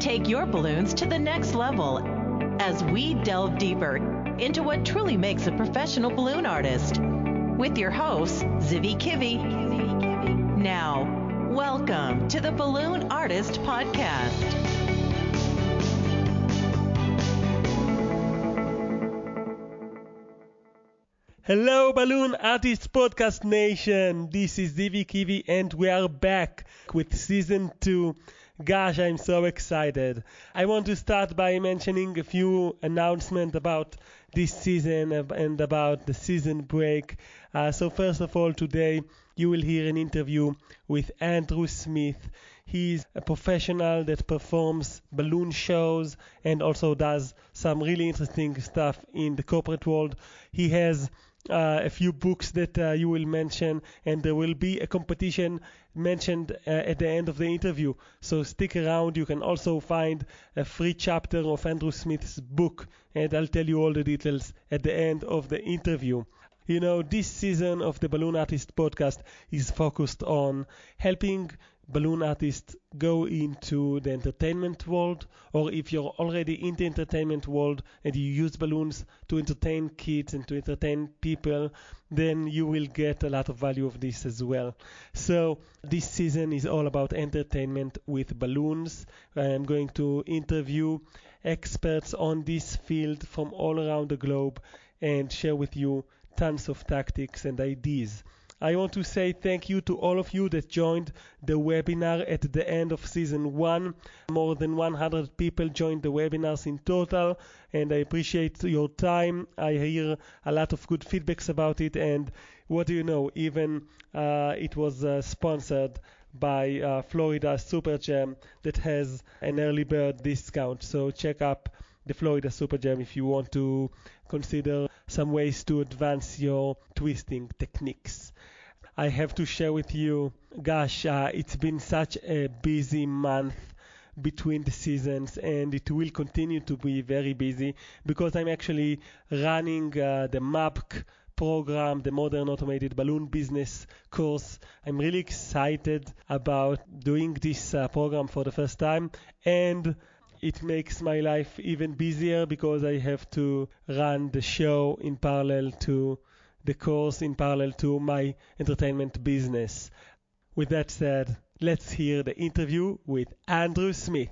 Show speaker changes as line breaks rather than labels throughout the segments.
Take your balloons to the next level as we delve deeper into what truly makes a professional balloon artist. With your host, Zivi Kivi. Now, welcome to the Balloon Artist Podcast.
Hello, Balloon Artist Podcast Nation. This is Zivi Kivi, and we are back with season two. Gosh, I'm so excited. I want to start by mentioning a few announcements about this season and about the season break. Uh, so, first of all, today you will hear an interview with Andrew Smith. He's a professional that performs balloon shows and also does some really interesting stuff in the corporate world. He has uh, a few books that uh, you will mention, and there will be a competition mentioned uh, at the end of the interview. So stick around. You can also find a free chapter of Andrew Smith's book, and I'll tell you all the details at the end of the interview. You know, this season of the Balloon Artist podcast is focused on helping balloon artists go into the entertainment world, or if you're already in the entertainment world and you use balloons to entertain kids and to entertain people, then you will get a lot of value of this as well. So this season is all about entertainment with balloons. I am going to interview experts on this field from all around the globe and share with you tons of tactics and ideas. I want to say thank you to all of you that joined the webinar at the end of season one. More than 100 people joined the webinars in total, and I appreciate your time. I hear a lot of good feedbacks about it, and what do you know? Even uh, it was uh, sponsored by uh, Florida Super Jam that has an early bird discount. So check up the Florida Super Jam if you want to consider some ways to advance your twisting techniques. I have to share with you, gosh, uh, it's been such a busy month between the seasons and it will continue to be very busy because I'm actually running uh, the MABC program, the Modern Automated Balloon Business course. I'm really excited about doing this uh, program for the first time and it makes my life even busier because I have to run the show in parallel to the course in parallel to my entertainment business. With that said, let's hear the interview with Andrew Smith.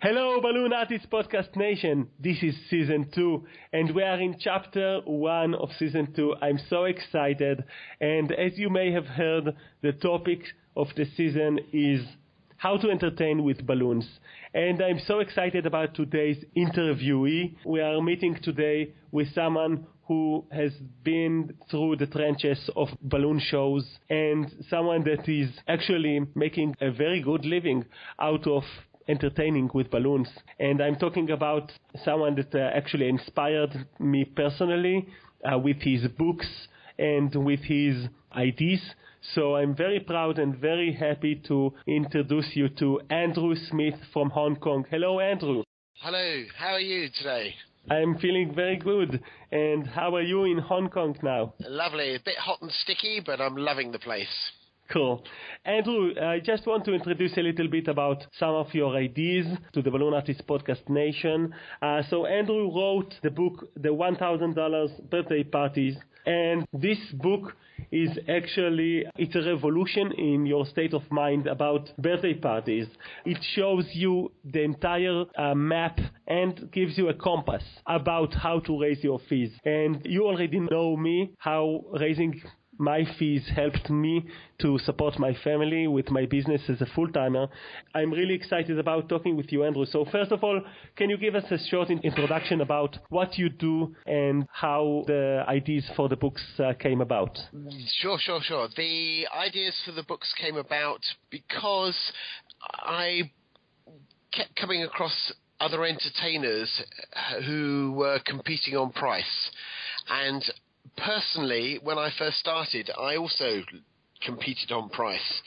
Hello, Balloon Artist Podcast Nation. This is season two, and we are in chapter one of season two. I'm so excited, and as you may have heard, the topic of the season is how to entertain with balloons. And I'm so excited about today's interviewee. We are meeting today with someone who has been through the trenches of balloon shows and someone that is actually making a very good living out of entertaining with balloons. And I'm talking about someone that uh, actually inspired me personally uh, with his books and with his ideas. So I'm very proud and very happy to introduce you to Andrew Smith from Hong Kong. Hello, Andrew.
Hello, how are you today?
I'm feeling very good. And how are you in Hong Kong now?
Lovely. A bit hot and sticky, but I'm loving the place.
Cool. Andrew, I just want to introduce a little bit about some of your ideas to the Balloon Artist Podcast Nation. Uh, so Andrew wrote the book, The $1,000 Birthday Parties, and this book is actually, it's a revolution in your state of mind about birthday parties. It shows you the entire uh, map and gives you a compass about how to raise your fees. And you already know me, how raising my fees helped me to support my family with my business as a full timer. I'm really excited about talking with you, Andrew. So, first of all, can you give us a short introduction about what you do and how the ideas for the books uh, came about?
Sure, sure, sure. The ideas for the books came about because I kept coming across other entertainers who were competing on price. And personally, when I first started, I also competed on price.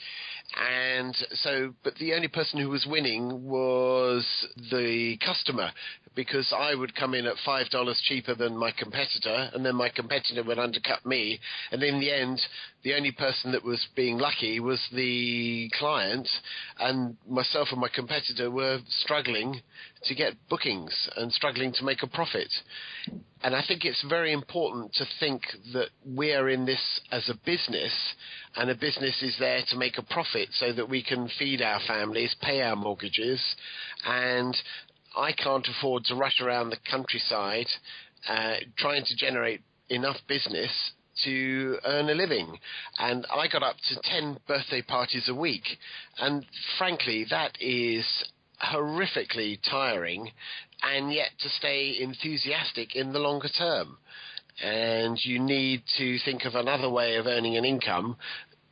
And so, but the only person who was winning was the customer because I would come in at five dollars cheaper than my competitor, and then my competitor would undercut me, and in the end, the only person that was being lucky was the client, and myself and my competitor were struggling to get bookings and struggling to make a profit. And I think it's very important to think that we are in this as a business, and a business is there to make a profit so that we can feed our families, pay our mortgages, and I can't afford to rush around the countryside uh, trying to generate enough business to earn a living. And I got up to 10 birthday parties a week. And frankly, that is horrifically tiring, and yet to stay enthusiastic in the longer term. And you need to think of another way of earning an income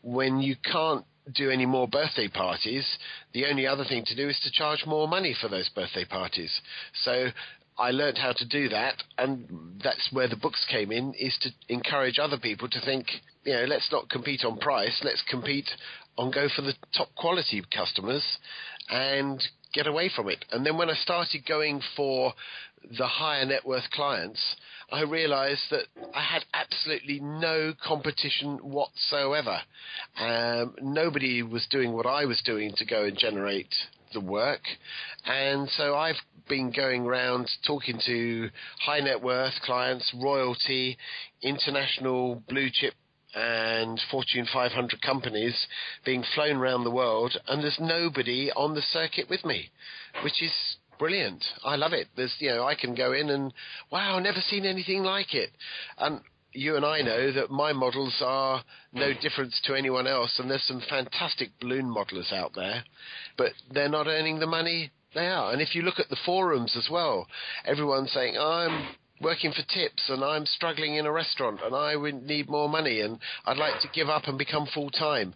when you can't do any more birthday parties, the only other thing to do is to charge more money for those birthday parties. So I learned how to do that, and that's where the books came in, is to encourage other people to think, you know, let's not compete on price, let's compete on go for the top quality customers and get away from it. And then when I started going for the higher net worth clients, I realized that I had absolutely no competition whatsoever. Um, nobody was doing what I was doing to go and generate the work. And so I've been going around talking to high net worth clients, royalty, international blue chip and Fortune 500 companies being flown around the world, and there's nobody on the circuit with me, which is brilliant. I love it. There's, you know, I can go in and, wow, never seen anything like it. And you and I know that my models are no difference to anyone else, and there's some fantastic balloon modelers out there, but they're not earning the money they are. And if you look at the forums as well, everyone's saying, I'm working for tips and I'm struggling in a restaurant and I would need more money and I'd like to give up and become full time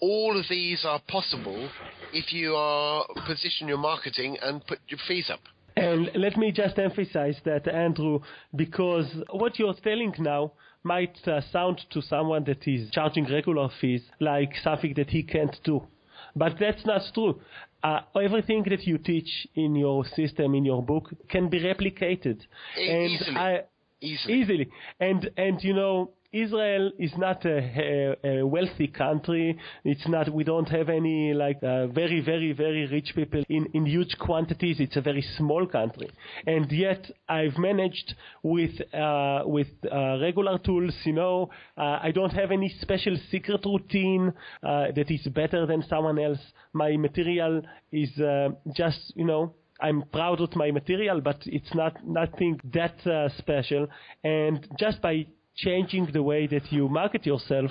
all of these are possible if you are position your marketing and put your fees up.
And let me just emphasize that, Andrew, because what you're telling now might uh, sound to someone that is charging regular fees like something that he can't do. But that's not true. Uh, everything that you teach in your system, in your book, can be replicated.
And easily. I, easily.
Easily. And, and you know, Israel is not a, a, a, wealthy country. It's not. We don't have any like uh, very, very, very rich people in, in huge quantities. It's a very small country, and yet I've managed with uh, with uh, regular tools. You know, uh, I don't have any special secret routine uh, that is better than someone else. My material is uh, just you know I'm proud of my material, but it's not nothing that uh, special. And just by changing the way that you market yourself,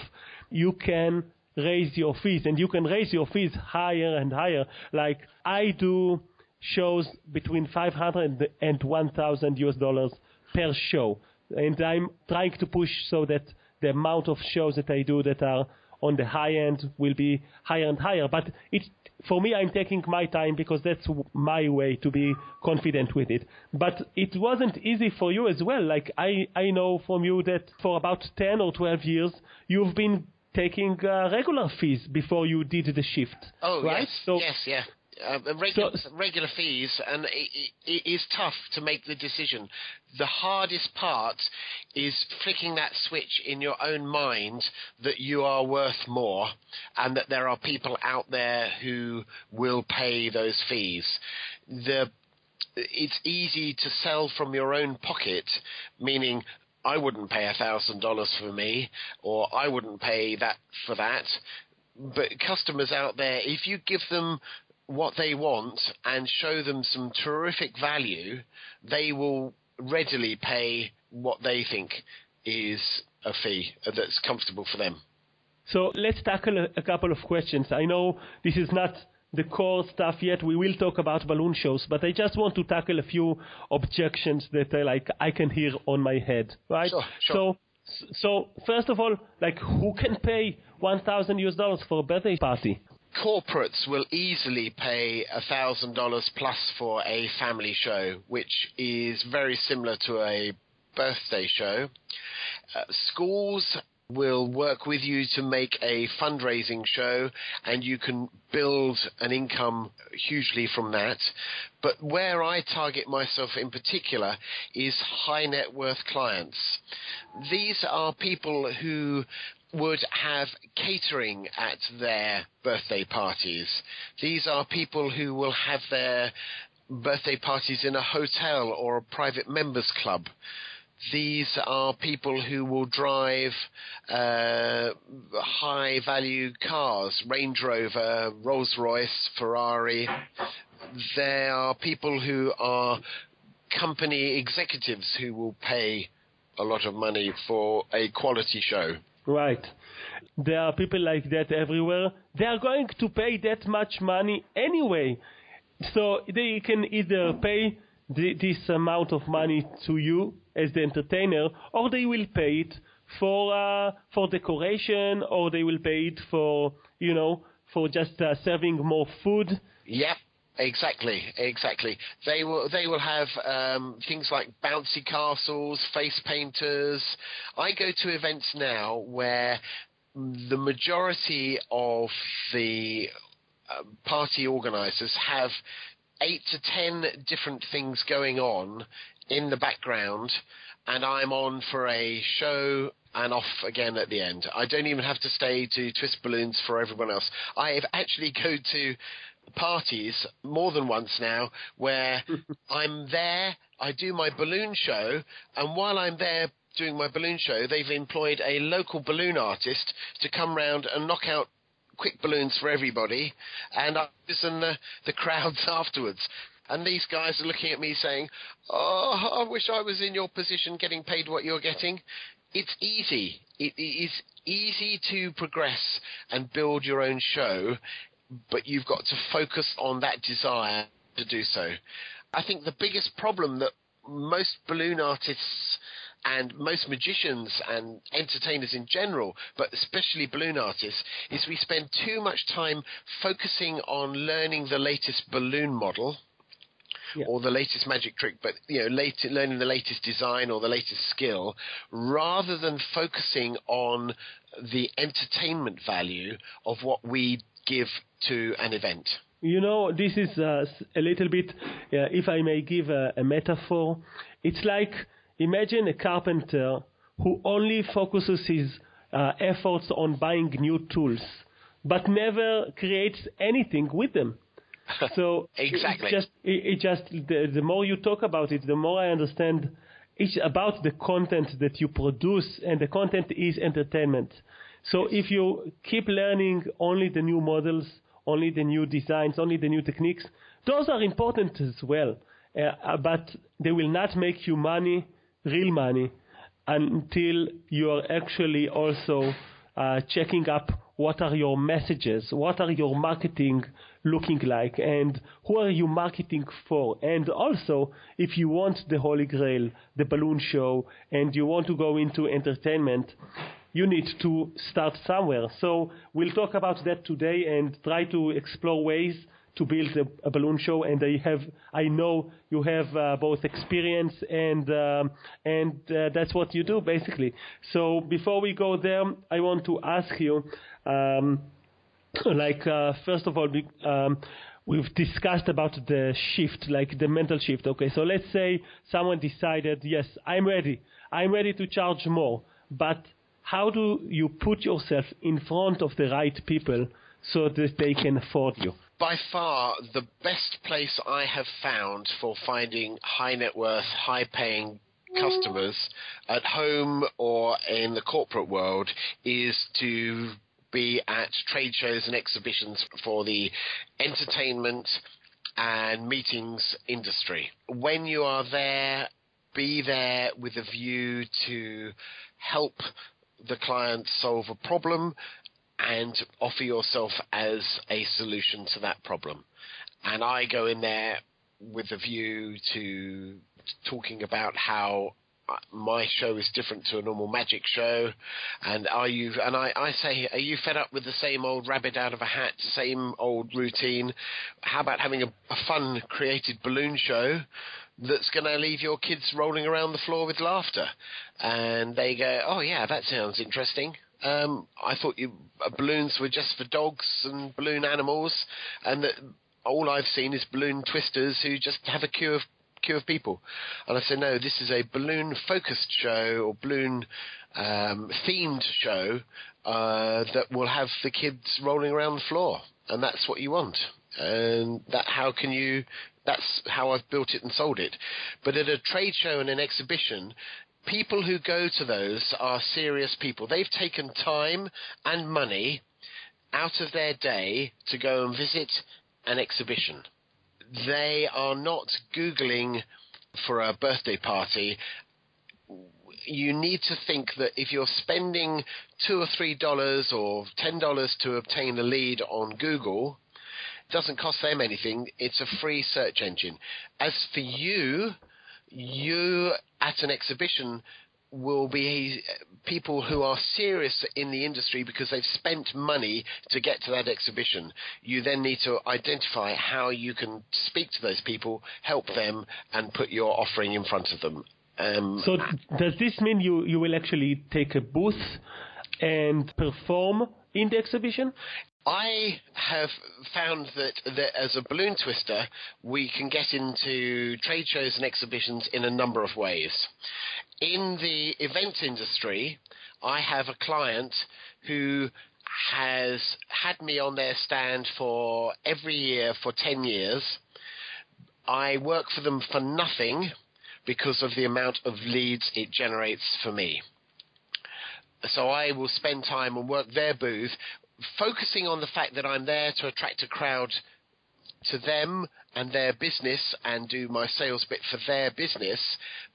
you can raise your fees and you can raise your fees higher and higher. Like I do shows between 500 and 1000 US dollars per show. And I'm trying to push so that the amount of shows that I do that are on the high end will be higher and higher. But it for me, I'm taking my time because that's my way to be confident with it. But it wasn't easy for you as well. Like I, I know from you that for about 10 or 12 years, you've been taking uh, regular fees before you did the shift.
Oh,
right?
yes. So, yes, yeah uh, regular, so, regular fees, and it, it is tough to make the decision. The hardest part is flicking that switch in your own mind that you are worth more, and that there are people out there who will pay those fees. The it's easy to sell from your own pocket, meaning I wouldn't pay a thousand dollars for me, or I wouldn't pay that for that. But customers out there, if you give them what they want and show them some terrific value, they will readily pay what they think is a fee that's comfortable for them.
So let's tackle a, a couple of questions. I know this is not the core stuff yet. We will talk about balloon shows, but I just want to tackle a few objections that I like I can hear on my head, right?
Sure, sure.
So so first of all, like who can pay 1000 US dollars for a birthday party?
Corporates will easily pay $1,000 plus for a family show, which is very similar to a birthday show. Uh, schools will work with you to make a fundraising show and you can build an income hugely from that. But where I target myself in particular is high net worth clients. These are people who would have catering at their birthday parties. These are people who will have their birthday parties in a hotel or a private members club. These are people who will drive uh, high value cars, Range Rover, Rolls Royce, Ferrari. There are people who are company executives who will pay a lot of money for a quality show.
Right. There are people like that everywhere. They are going to pay that much money anyway. So they can either pay this amount of money to you as the entertainer, or they will pay it for uh, for decoration, or they will pay it for you know for just uh, serving more food.
Yep. Exactly, exactly. They will they will have um, things like bouncy castles, face painters. I go to events now where the majority of the uh, party organisers have eight to ten different things going on in the background, and I'm on for a show and off again at the end. I don't even have to stay to twist balloons for everyone else. I have actually go to parties more than once now where I'm there, I do my balloon show, and while I'm there doing my balloon show, they've employed a local balloon artist to come round and knock out quick balloons for everybody, and I listen the, the crowds afterwards. And these guys are looking at me saying, "Oh, I wish I was in your position, getting paid what you're getting." It's easy. It is easy to progress and build your own show, but you've got to focus on that desire to do so. I think the biggest problem that most balloon artists and most magicians and entertainers in general, but especially balloon artists, is we spend too much time focusing on learning the latest balloon model. Yeah. Or the latest magic trick, but you know, late, learning the latest design or the latest skill, rather than focusing on the entertainment value of what we give to an event.
You know, this is uh, a little bit, uh, if I may give a, a metaphor, it's like Imagine a carpenter who only focuses his uh, efforts on buying new tools, but never creates anything with them. So
exactly,
it just, it, it just the, the more you talk about it, the more I understand. It's about the content that you produce, and the content is entertainment. So if you keep learning only the new models, only the new designs, only the new techniques, those are important as well. Uh, but they will not make you money real money until you are actually also uh, checking up what are your messages, what are your marketing looking like, and who are you marketing for. And also, if you want the Holy Grail, the balloon show, and you want to go into entertainment, you need to start somewhere. So we'll talk about that today and try to explore ways to build a, a, balloon show, and I have I know you have uh, both experience and um, and uh, that's what you do basically. So before we go there, I want to ask you, um, like uh, first of all, um, we've discussed about the shift, like the mental shift. Okay, so let's say someone decided, yes, I'm ready, I'm ready to charge more, but how do you put yourself in front of the right people so that they can afford you?
by far the best place I have found for finding high net worth, high paying customers at home or in the corporate world is to be at trade shows and exhibitions for the entertainment and meetings industry. When you are there, be there with a view to help the client solve a problem and offer yourself as a solution to that problem. And I go in there with a view to talking about how my show is different to a normal magic show, and are you? And I, I say, are you fed up with the same old rabbit out of a hat, same old routine? How about having a, a fun, created balloon show that's going to leave your kids rolling around the floor with laughter? And they go, oh yeah, that sounds interesting. Um, I thought you, uh, balloons were just for dogs and balloon animals, and that all I've seen is balloon twisters who just have a queue of queue of people. And I said, no, this is a balloon focused show or balloon um, themed show uh, that will have the kids rolling around the floor, and that's what you want. And that how can you? That's how I've built it and sold it. But at a trade show and an exhibition, people who go to those are serious people. They've taken time and money out of their day to go and visit an exhibition they are not Googling for a birthday party. You need to think that if you're spending two or three dollars or ten dollars to obtain a lead on Google, it doesn't cost them anything. It's a free search engine. As for you, you at an exhibition will be people who are serious in the industry because they've spent money to get to that exhibition. You then need to identify how you can speak to those people, help them, and put your offering in front of them.
Um, so, does this mean you, you will actually take a booth and perform in the exhibition?
I have found that, that as a balloon twister, we can get into trade shows and exhibitions in a number of ways. In the event industry, I have a client who has had me on their stand for every year for 10 years. I work for them for nothing because of the amount of leads it generates for me. So I will spend time and work their booth focusing on the fact that I'm there to attract a crowd to them and their business and do my sales bit for their business,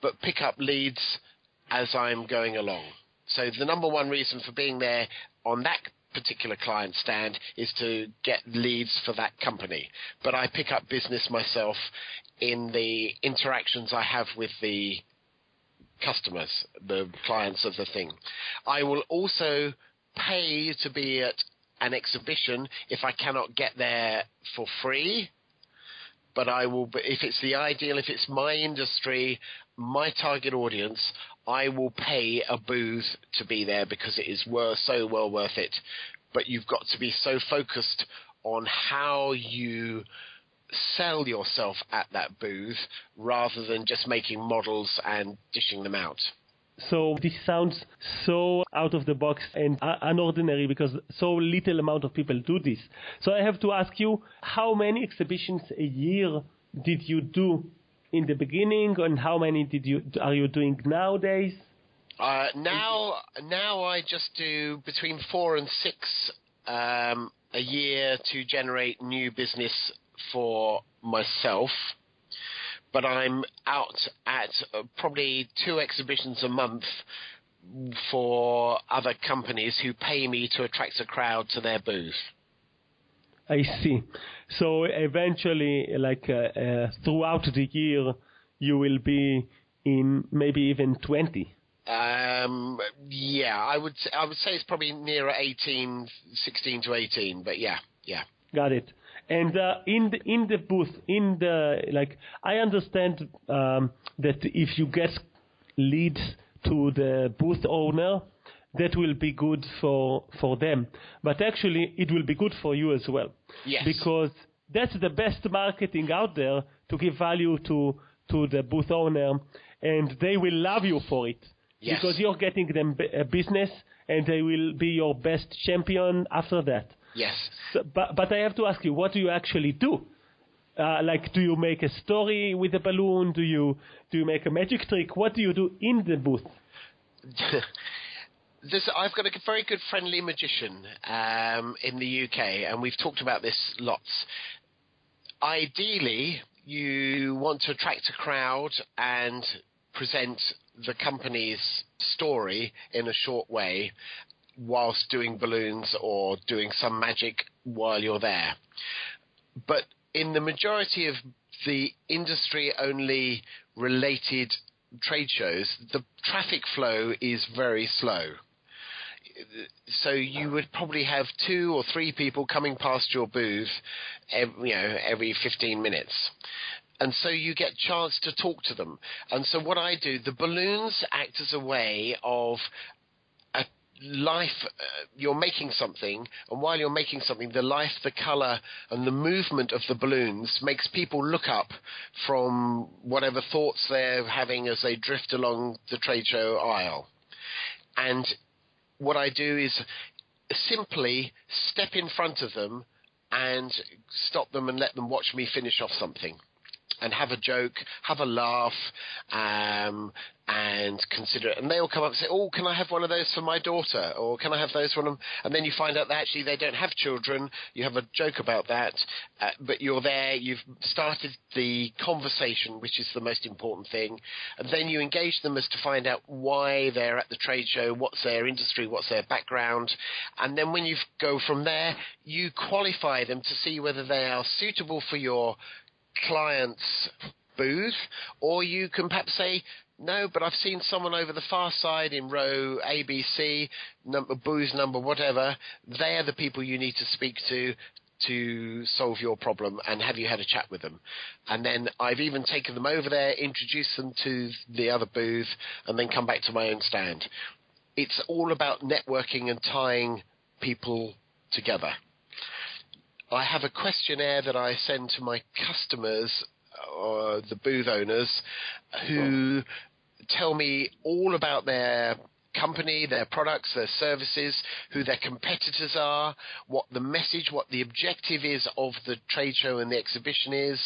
but pick up leads as I'm going along. So the number one reason for being there on that particular client stand is to get leads for that company. But I pick up business myself in the interactions I have with the customers, the clients of the thing. I will also pay to be at an exhibition if I cannot get there for free. But I will, if it's the ideal, if it's my industry, my target audience, I will pay a booth to be there because it is worth, so well worth it. But you've got to be so focused on how you sell yourself at that booth rather than just making models and dishing them out.
So this sounds so out of the box and unordinary because so little amount of people do this. So I have to ask you, how many exhibitions a year did you do in the beginning, and how many did you are you doing nowadays?
Uh, now, now I just do between four and six um, a year to generate new business for myself but I'm out at uh, probably two exhibitions a month for other companies who pay me to attract a crowd to their booth.
I see. So eventually, like uh, uh, throughout the year, you will be in maybe even 20.
Um, yeah, I would I would say it's probably nearer 18, 16 to 18, but yeah, yeah.
Got it. And uh, in the in the booth, in the like, I understand um, that if you get leads to the booth owner, that will be good for for them. But actually, it will be good for you as well.
Yes.
Because that's the best marketing out there to give value to to the booth owner, and they will love you for it.
Yes.
Because you're getting them a business, and they will be your best champion after that.
Yes.
So, but but I have to ask you, what do you actually do? Uh, like, do you make a story with a balloon? Do you do you make a magic trick? What do you do in the booth?
This, I've got a very good friendly magician um, in the UK, and we've talked about this lots. Ideally, you want to attract a crowd and present the company's story in a short way, whilst doing balloons or doing some magic while you're there. But in the majority of the industry only related trade shows, the traffic flow is very slow. So you would probably have two or three people coming past your booth, every, you know, every 15 minutes and so you get chance to talk to them. And so what I do, the balloons act as a way of life. Uh, you're making something, and while you're making something, the life, the color, and the movement of the balloons makes people look up from whatever thoughts they're having as they drift along the trade show aisle. And what I do is simply step in front of them and stop them and let them watch me finish off something and have a joke, have a laugh, um, and consider it. And they all come up and say, "Oh, can I have one of those for my daughter?" Or "Can I have those for them?" And then you find out that actually they don't have children. You have a joke about that, uh, but you're there. You've started the conversation, which is the most important thing, and then you engage them as to find out why they're at the trade show, what's their industry, what's their background, and then when you go from there, you qualify them to see whether they are suitable for your client's booth, or you can perhaps say, no, but I've seen someone over the far side in row ABC, number booth number whatever. They are the people you need to speak to to solve your problem and have you had a chat with them? And then I've even taken them over there, introduced them to the other booth, and then come back to my own stand. It's all about networking and tying people together. I have a questionnaire that I send to my customers or uh, the booth owners who tell me all about their company, their products, their services, who their competitors are, what the message, what the objective is of the trade show and the exhibition is,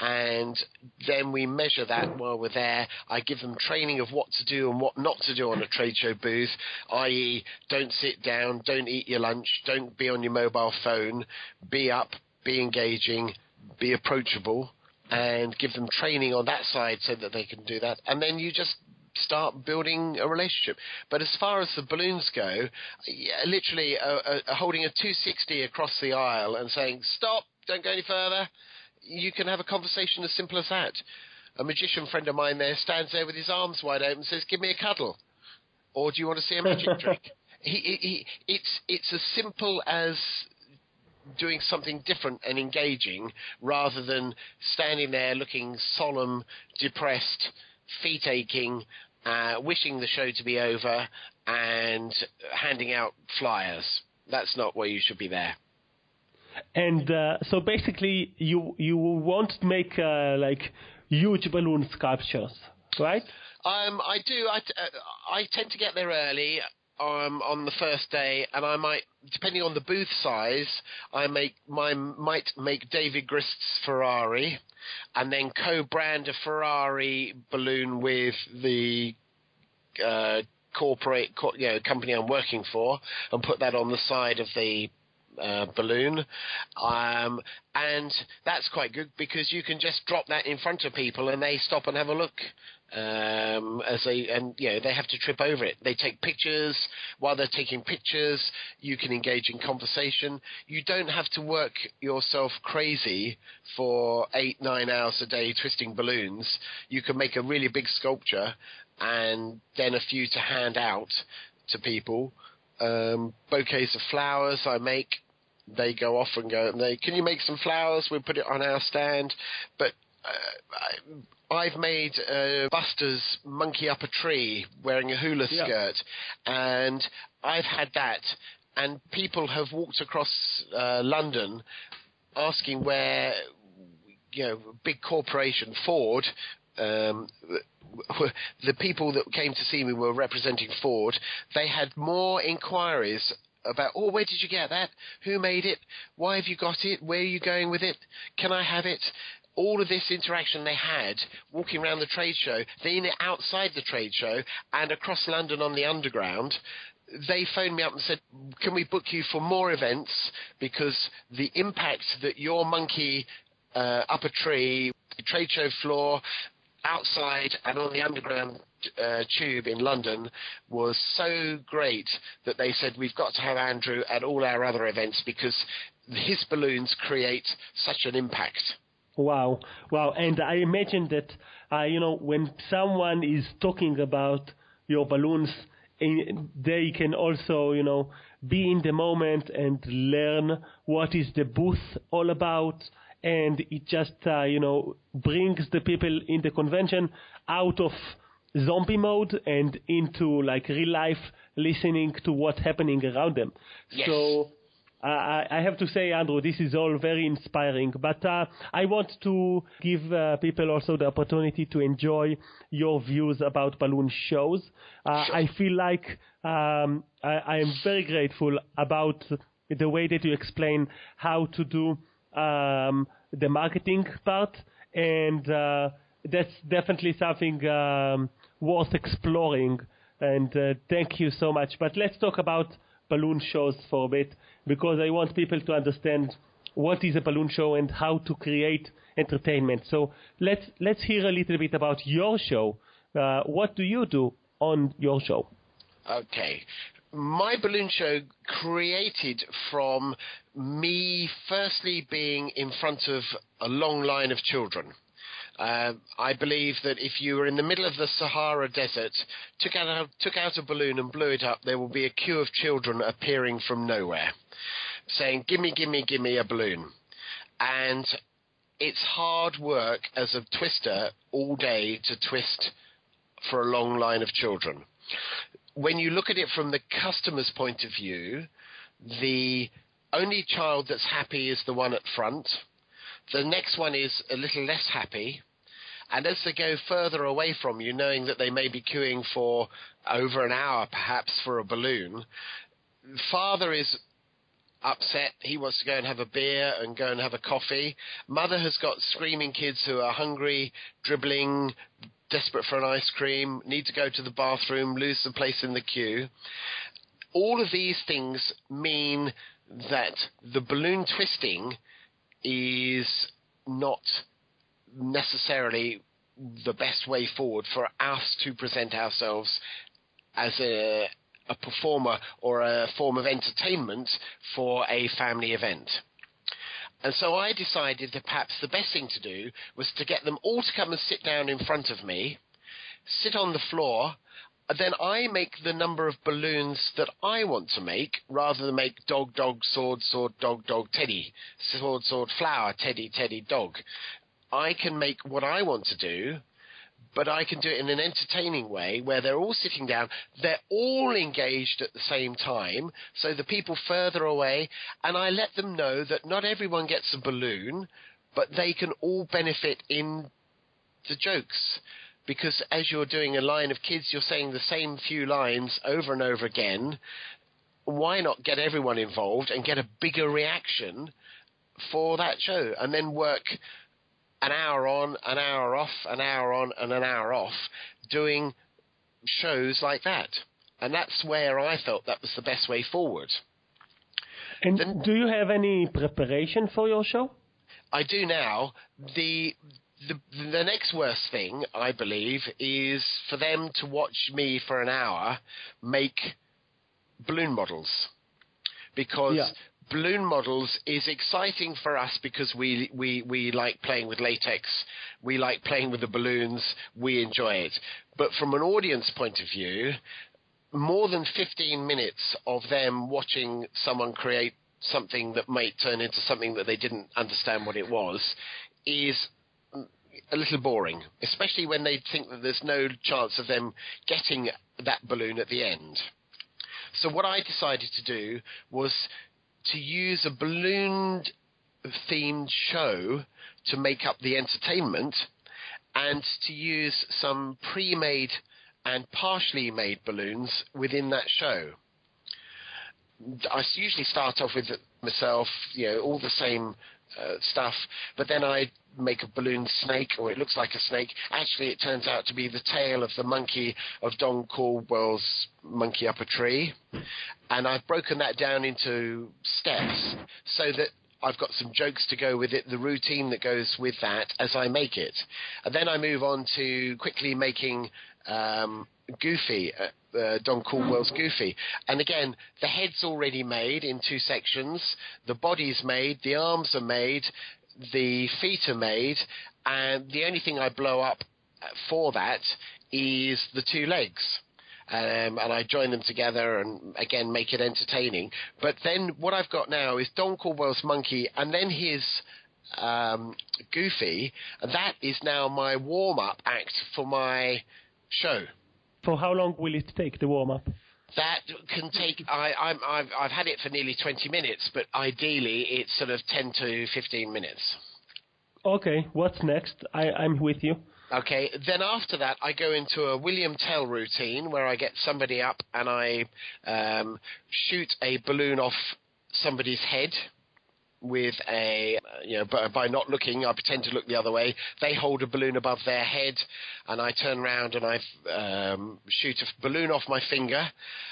and then we measure that while we're there. I give them training of what to do and what not to do on a trade show booth, i.e., don't sit down, don't eat your lunch, don't be on your mobile phone, be up, be engaging, be approachable and give them training on that side so that they can do that. And then you just start building a relationship. But as far as the balloons go, yeah, literally uh, uh, holding a 260 across the aisle and saying, stop, don't go any further, you can have a conversation as simple as that. A magician friend of mine there stands there with his arms wide open and says, give me a cuddle. Or do you want to see a magic trick? He, he, he, it's, it's as simple as doing something different and engaging rather than standing there looking solemn, depressed, feet aching, uh, wishing the show to be over, and handing out flyers. That's not where you should be there.
And uh, so basically, you you won't make uh, like huge balloon sculptures, right?
Um, I do. I, uh, I tend to get there early um, on the first day, and I might, depending on the booth size, I make my might make David Grist's Ferrari, and then co-brand a Ferrari balloon with the uh, corporate, co- you know, company I'm working for, and put that on the side of the uh, balloon, um, and that's quite good because you can just drop that in front of people and they stop and have a look. Um, as they and you know they have to trip over it. They take pictures while they're taking pictures. You can engage in conversation. You don't have to work yourself crazy for eight nine hours a day twisting balloons. You can make a really big sculpture and then a few to hand out to people um, bouquets of flowers I make. They go off and go, and they, can you make some flowers? We put it on our stand. But uh, I, have made uh, Buster's monkey up a tree wearing a hula yeah. skirt, and I've had that. And people have walked across uh, London asking where, you know, big corporation Ford um, the people that came to see me were representing Ford. They had more inquiries about, oh, where did you get that? Who made it? Why have you got it? Where are you going with it? Can I have it? All of this interaction they had walking around the trade show, then outside the trade show and across London on the underground, they phoned me up and said, "Can we book you for more events because the impact that your monkey uh, up a tree, trade show floor, outside and on the underground uh, tube in London was so great that they said we've got to have Andrew at all our other events because his balloons create such an impact.
Wow, wow! And I imagine that uh, you know when someone is talking about your balloons, they can also you know be in the moment and learn what is the booth all about, and it just uh, you know brings the people in the convention out of zombie mode and into like real life listening to what's happening around them.
Yes.
So I, I have to say, Andrew, this is all very inspiring. But uh, I want to give uh, people also the opportunity to enjoy your views about balloon shows. Uh,
Sure.
I feel like um, I, I am very grateful about the way that you explain how to do um, the marketing part, and uh, that's definitely something um, worth exploring. And uh, thank you so much. But let's talk about balloon shows for a bit because I want people to understand what is a balloon show and how to create entertainment. So let's let's hear a little bit about your show. Uh, what do you do on your show?
Okay. My balloon show created from me firstly being in front of a long line of children. Uh, I believe that if you were in the middle of the Sahara Desert, took out, took out a balloon and blew it up, there will be a queue of children appearing from nowhere, saying, "Gimme, gimme, gimme a balloon," and it's hard work as a twister all day to twist for a long line of children when you look at it from the customer's point of view, the only child that's happy is the one at front. The next one is a little less happy. And as they go further away from you, knowing that they may be queuing for over an hour perhaps for a balloon, father is upset. He wants to go and have a beer and go and have a coffee. Mother has got screaming kids who are hungry, dribbling, desperate for an ice cream, need to go to the bathroom, lose the place in the queue. All of these things mean that the balloon twisting is not necessarily the best way forward for us to present ourselves as a, a performer or a form of entertainment for a family event. And so I decided that perhaps the best thing to do was to get them all to come and sit down in front of me, sit on the floor, then I make the number of balloons that I want to make rather than make dog, dog, sword, sword, dog, dog, teddy, sword, sword, flower, teddy, teddy, dog. I can make what I want to do, but I can do it in an entertaining way where they're all sitting down, they're all engaged at the same time, so the people further away, and I let them know that not everyone gets a balloon, but they can all benefit in the jokes. Because as you're doing a line of kids, you're saying the same few lines over and over again. Why not get everyone involved and get a bigger reaction for that show and then work an hour on, an hour off, an hour on, and an hour off, doing shows like that. And that's where I felt that was the best way forward.
And
Then-
do you have any preparation for your show?
I do now. The the the next worst thing, I believe, is for them to watch me for an hour make balloon models. Because
Yeah.
balloon models is exciting for us because we, we, we like playing with latex, we like playing with the balloons, we enjoy it. But from an audience point of view, more than 15 minutes of them watching someone create something that might turn into something that they didn't understand what it was is a little boring, especially when they think that there's no chance of them getting that balloon at the end. So what I decided to do was to use a balloon themed show to make up the entertainment and to use some pre-made and partially made balloons within that show. I usually start off with myself, you know, all the same uh, stuff, but then I make a balloon snake, or it looks like a snake. Actually, it turns out to be the tail of the monkey of Don Caldwell's Monkey Up a Tree, and I've broken that down into steps so that I've got some jokes to go with it, the routine that goes with that as I make it. And then I move on to quickly making um, Goofy, uh, Don Caldwell's Goofy. And again, the head's already made in two sections, the body's made, the arms are made. the feet are made, and the only thing I blow up for that is the two legs. Um, and I join them together and again make it entertaining. But then what I've got now is Don Caldwell's monkey and then his um, Goofy. That is now my warm up act for my show.
For how long will it take the warm up?
That can take. I, I'm, I've, I've had it for nearly 20 minutes, but ideally it's sort of 10 to 15 minutes.
Okay, what's next? I, I'm with you.
Okay, then after that, I go into a William Tell routine where I get somebody up and I um, shoot a balloon off somebody's head with a, you know, by, by not looking, I pretend to look the other way. They hold a balloon above their head, and I turn around and I um, shoot a balloon off my finger,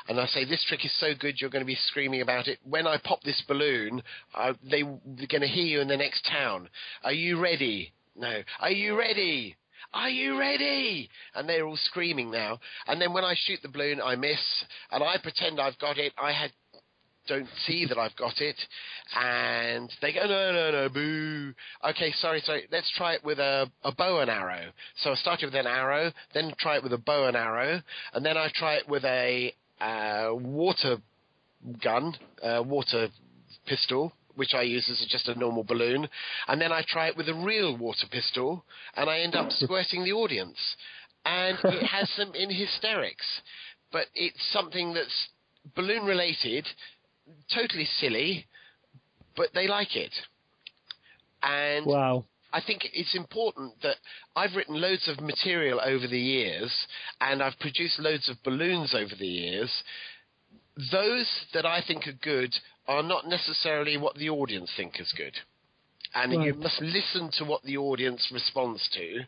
and I say, "This trick is so good, you're going to be screaming about it." When I pop this balloon, they, they're going to hear you in the next town. Are you ready? No. Are you ready? Are you ready? And they're all screaming now. And then when I shoot the balloon, I miss, and I pretend I've got it. I had don't see that I've got it, and they go, no, no, no, boo. Okay, sorry, sorry. Let's try it with a, a bow and arrow. So I started with an arrow, then try it with a bow and arrow, and then I try it with a uh, water gun, uh, water pistol, which I use as just a normal balloon, and then I try it with a real water pistol, and I end up squirting the audience, and it has them in hysterics. But it's something that's balloon related, totally silly, but they like it. And
wow.
I think it's important that I've written loads of material over the years and I've produced loads of balloons over the years. Those that I think are good are not necessarily what the audience think is good. And right. you must listen to what the audience responds to.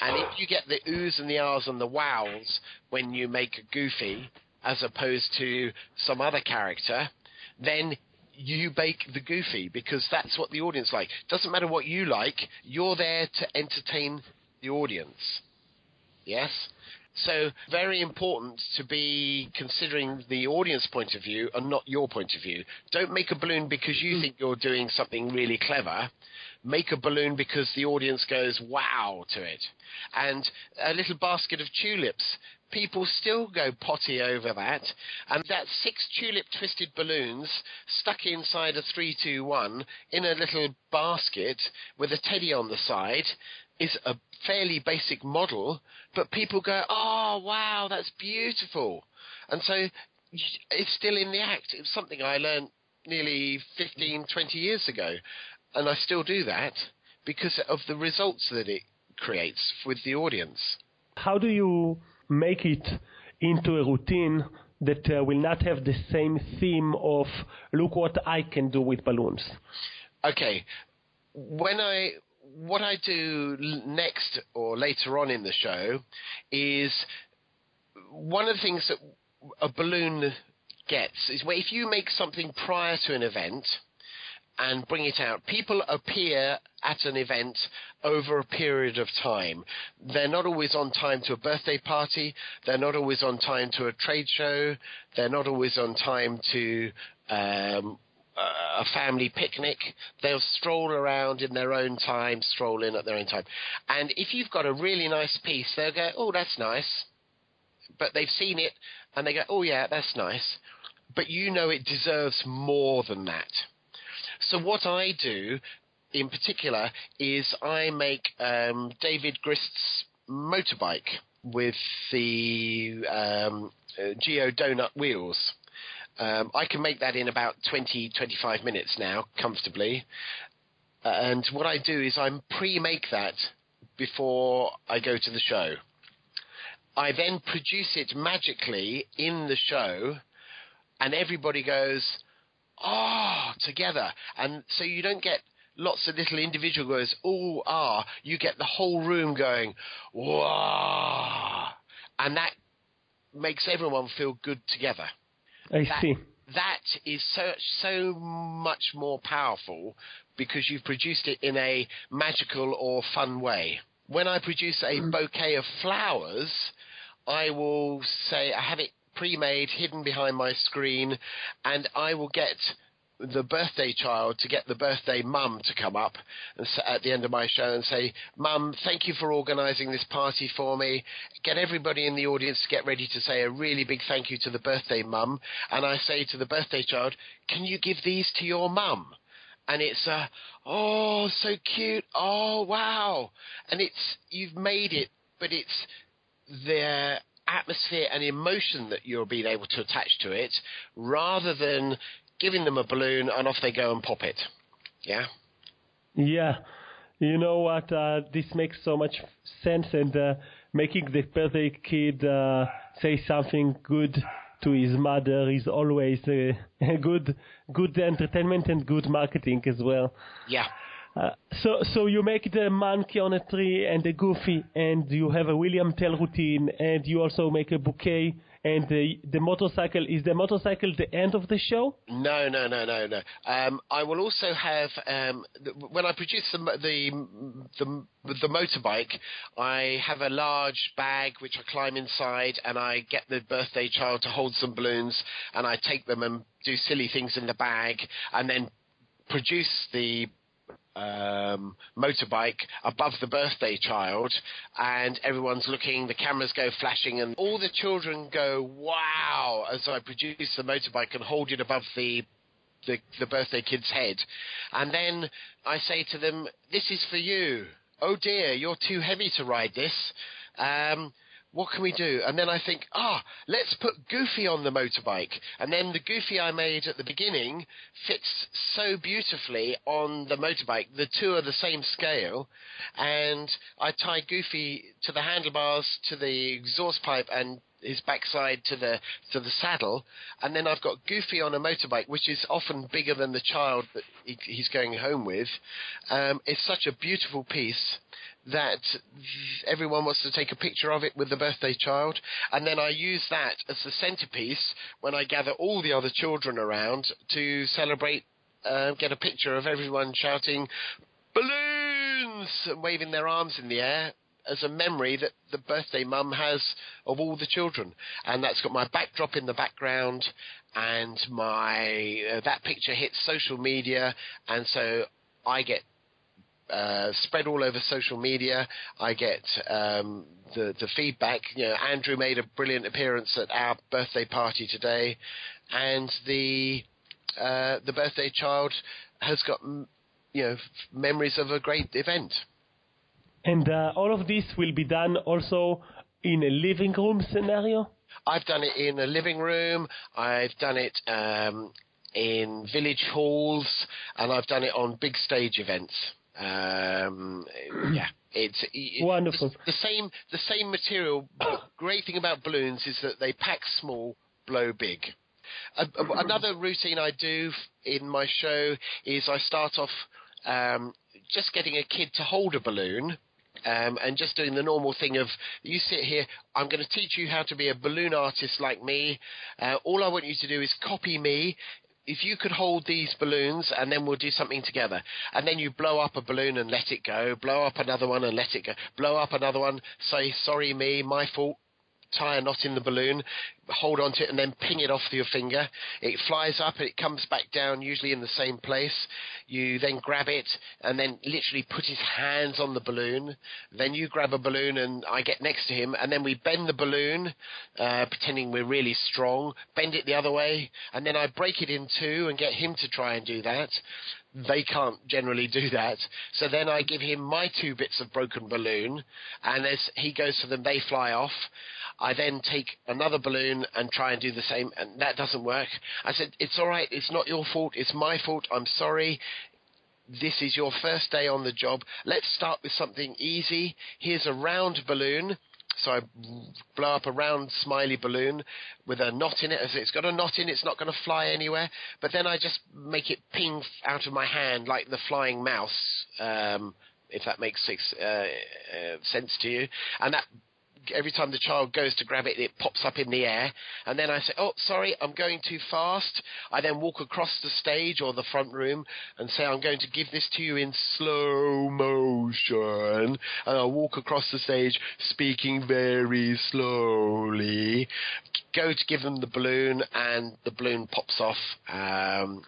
And if you get the oohs and the ahs and the wows when you make a goofy, as opposed to some other character, then you bake the goofy because that's what the audience like. Doesn't matter what you like, you're there to entertain the audience. Yes? So very important to be considering the audience point of view and not your point of view. Don't make a balloon because you mm. think you're doing something really clever. Make a balloon because the audience goes wow to it. And a little basket of tulips people still go potty over that. And that's six tulip twisted balloons stuck inside a 321 in a little basket with a teddy on the side is a fairly basic model, but people go, oh, wow, that's beautiful. And so it's still in the act. It's something I learned nearly 15, 20 years ago. And I still do that because of the results that it creates with the audience.
How do you make it into a routine that uh, will not have the same theme of look what I can do with balloons.
Okay, when I what I do next or later on in the show is one of the things that a balloon gets is where if you make something prior to an event and bring it out. People appear at an event over a period of time. They're not always on time to a birthday party. They're not always on time to a trade show. They're not always on time to um, a family picnic. They'll stroll around in their own time, stroll in at their own time. And if you've got a really nice piece, they'll go, oh, that's nice. But they've seen it and they go, oh, yeah, that's nice. But you know it deserves more than that. So what I do in particular is I make um, David Grist's motorbike with the um, uh, Geo Donut wheels. Um, I can make that in about 20, 25 minutes now, comfortably. and what I do is I pre-make that before I go to the show. I then produce it magically in the show, and everybody goes, ah oh, together. And so you don't get lots of little individual goes, oh, ah. You get the whole room going, wow. And that makes everyone feel good together.
I
that,
see.
That is so so much more powerful because you've produced it in a magical or fun way. When I produce a mm. bouquet of flowers, I will say I have it pre-made, hidden behind my screen, and I will get the birthday child to get the birthday mum to come up at the end of my show and say, "Mum, thank you for organising this party for me. Get everybody in the audience to get ready to say a really big thank you to the birthday mum." And I say to the birthday child, "Can you give these to your mum?" And it's uh, oh so cute, oh wow, and it's you've made it, but it's the atmosphere and emotion that you're being able to attach to it, rather than giving them a balloon, and off they go and pop it. Yeah.
Yeah. You know what? Uh, this makes so much sense, and uh, making the birthday kid uh, say something good to his mother is always a, a good, good entertainment and good marketing as well.
Yeah.
Uh, so, so you make the monkey on a tree and the goofy, and you have a William Tell routine, and you also make a bouquet and the the motorcycle is the motorcycle the end of the show?
No, no, no, no, no. Um, I will also have um, when I produce the, the the the motorbike, I have a large bag which I climb inside, and I get the birthday child to hold some balloons, and I take them and do silly things in the bag, and then produce the um, motorbike above the birthday child, and everyone's looking, the cameras go flashing, and all the children go, wow, as I produce the motorbike and hold it above the the, the birthday kid's head. And then I say to them, This is for you. Oh dear, you're too heavy to ride this. Um, what can we do? And then I think, ah, let's put Goofy on the motorbike. And then the Goofy I made at the beginning fits so beautifully on the motorbike. The two are the same scale. And I tie Goofy to the handlebars, to the exhaust pipe, and his backside to the to the saddle, and then I've got Goofy on a motorbike, which is often bigger than the child that he, he's going home with. Um, it's such a beautiful piece, that everyone wants to take a picture of it with the birthday child, and then I use that as the centerpiece when I gather all the other children around to celebrate, uh, get a picture of everyone shouting balloons! and waving their arms in the air as a memory that the birthday mum has of all the children, and that's got my backdrop in the background, and my uh, that picture hits social media, and so I get uh, spread all over social media. I get um, the the feedback. You know, Andrew made a brilliant appearance at our birthday party today, and the uh, the birthday child has got you know memories of a great event.
And uh, all of this will be done also in a living room scenario.
I've done it in a living room. I've done it um, in village halls, and I've done it on big stage events. Um, yeah, it's
it, wonderful.
The, the same the same material. great thing about balloons is that they pack small, blow big. another routine I do in my show is I start off um, just getting a kid to hold a balloon. Um, and just doing the normal thing of you sit here, I'm going to teach you how to be a balloon artist like me. Uh, all I want you to do is copy me if you could hold these balloons and then we'll do something together. And then you blow up a balloon and let it go, blow up another one and let it go, blow up another one, say, sorry me, my fault, tie a knot in the balloon, hold on to it, and then ping it off your finger. It flies up and it comes back down, usually in the same place. You then grab it and then literally put his hands on the balloon. Then you grab a balloon and I get next to him, and then we bend the balloon, uh, pretending we're really strong, bend it the other way, and then I break it in two and get him to try and do that they can't generally do that. So then I give him my two bits of broken balloon, and as he goes for them, they fly off. I then take another balloon and try and do the same, and that doesn't work. I said, It's all right, it's not your fault, it's my fault, I'm sorry. This is your first day on the job. Let's start with something easy. Here's a round balloon. So I blow up a round smiley balloon with a knot in it. As it's got a knot in, it, it's not going to fly anywhere. But then I just make it ping out of my hand like the flying mouse, um, if that makes uh, uh, sense to you. And that every time the child goes to grab it, it pops up in the air. And then I say, Oh, sorry, I'm going too fast. I then walk across the stage or the front room and say, I'm going to give this to you in slow motion. And I walk across the stage speaking very slowly. Go to give them the balloon, and the balloon pops off. Um,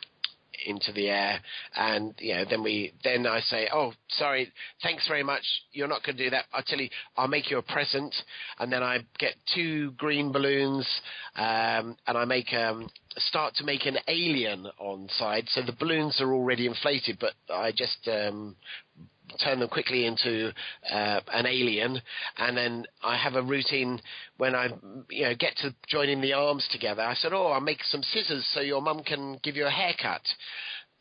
into the air, and you know, then we then I say, oh, sorry, thanks very much. You're not going to do that. I'll tell you, I'll make you a present, and then I get two green balloons, um, and I make um, start to make an alien on side. So the balloons are already inflated, but I just um, turn them quickly into uh, an alien, and then I have a routine when I, you know, get to joining the arms together. I said, "Oh, I'll make some scissors so your mum can give you a haircut."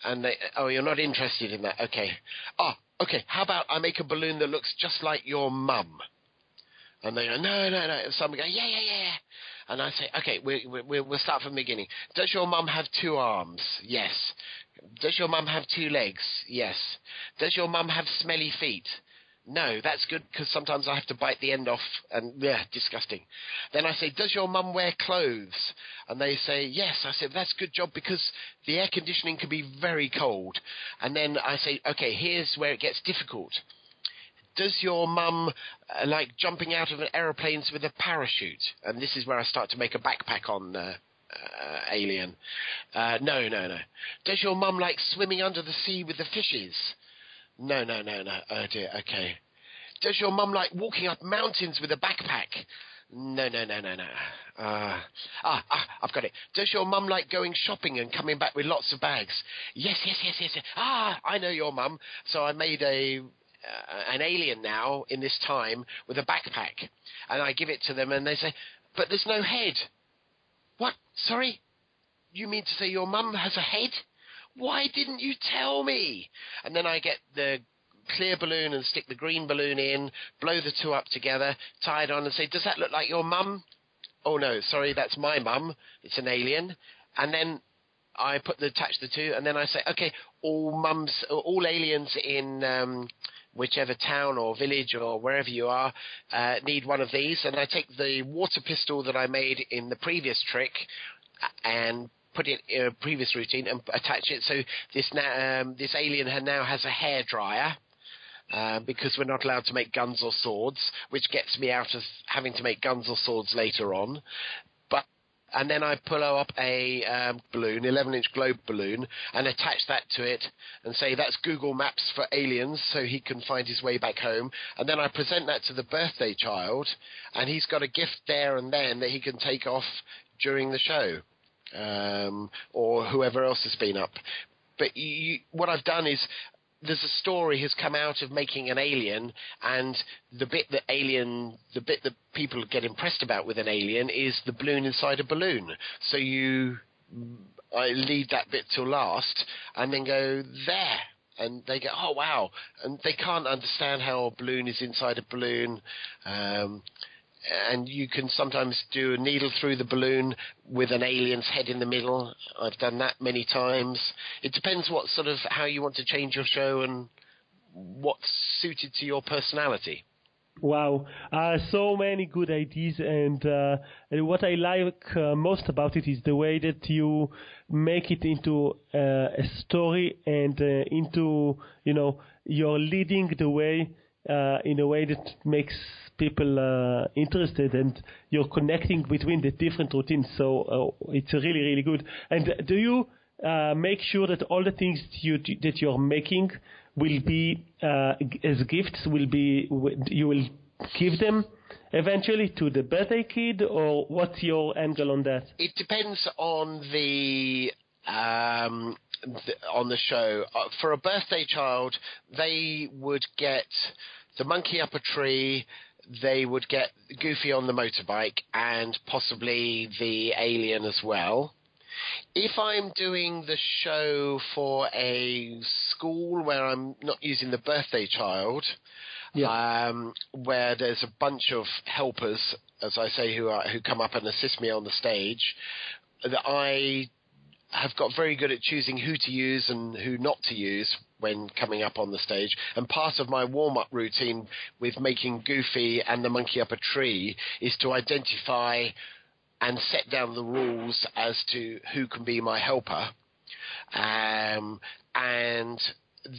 And they, "Oh, you're not interested in that? Okay. Oh, okay. How about I make a balloon that looks just like your mum?" And they go, "No, no, no." And some go, "Yeah, yeah, yeah." And I say, "Okay, we, we, we'll start from the beginning. Does your mum have two arms? Yes. Does your mum have two legs? Yes. Does your mum have smelly feet? No, that's good because sometimes I have to bite the end off and yeah, disgusting. Then I say, does your mum wear clothes? And they say, yes. I said, that's a good job because the air conditioning can be very cold. And then I say, okay, here's where it gets difficult. Does your mum uh, like jumping out of an aeroplanes with a parachute? And this is where I start to make a backpack on uh, uh, alien. Uh, no, no, no. Does your mum like swimming under the sea with the fishes? No, no, no, no. Oh dear. Okay. Does your mum like walking up mountains with a backpack? No, no, no, no, no. Uh, ah, ah, I've got it. Does your mum like going shopping and coming back with lots of bags? Yes, yes, yes, yes. yes. Ah, I know your mum. So I made a uh, an alien now in this time with a backpack, and I give it to them, and they say, "But there's no head." What? Sorry? You mean to say your mum has a head? Why didn't you tell me? And then I get the clear balloon and stick the green balloon in, blow the two up together, tie it on and say, does that look like your mum? Oh no, sorry, that's my mum. It's an alien. And then I put the attach the two, and then I say, okay, all mums, all aliens in um, whichever town or village or wherever you are uh, need one of these. And I take the water pistol that I made in the previous trick and put it in a previous routine and attach it. So this now um, this alien now has a hair dryer. Uh, because we're not allowed to make guns or swords, which gets me out of having to make guns or swords later on and then I pull up a um, balloon, 11 inch globe balloon, and attach that to it and say that's Google Maps for aliens so he can find his way back home. And then I present that to the birthday child, and he's got a gift there and then that he can take off during the show. Um, or whoever else has been up. But you, what I've done is there's a story has come out of making an alien, and the bit that alien, the bit that people get impressed about with an alien is the balloon inside a balloon. So you, I lead that bit till last, and then go there, and they go, oh wow, and they can't understand how a balloon is inside a balloon. Um, and you can sometimes do a needle through the balloon with an alien's head in the middle. I've done that many times. It depends what sort of how you want to change your show and what's suited to your personality.
Wow, uh, so many good ideas, and, uh, and what I like uh, most about it is the way that you make it into uh, a story and uh, into you know you're leading the way uh, in a way that makes people uh, interested and you're connecting between the different routines. So uh, it's really, really good. And do you uh, make sure that all the things you, that you're making will be uh, as gifts, will be, you will give them eventually to the birthday kid or what's your angle on that?
It depends on the um, on the show. Uh, for a birthday child, they would get the monkey up a tree, they would get Goofy on the motorbike and possibly the alien as well. If I'm doing the show for a school where I'm not using the birthday child, yeah. um, where there's a bunch of helpers, as I say, who are, who come up and assist me on the stage, that I have got very good at choosing who to use and who not to use when coming up on the stage. And part of my warm up routine with making Goofy and the monkey up a tree is to identify and set down the rules as to who can be my helper. Um, and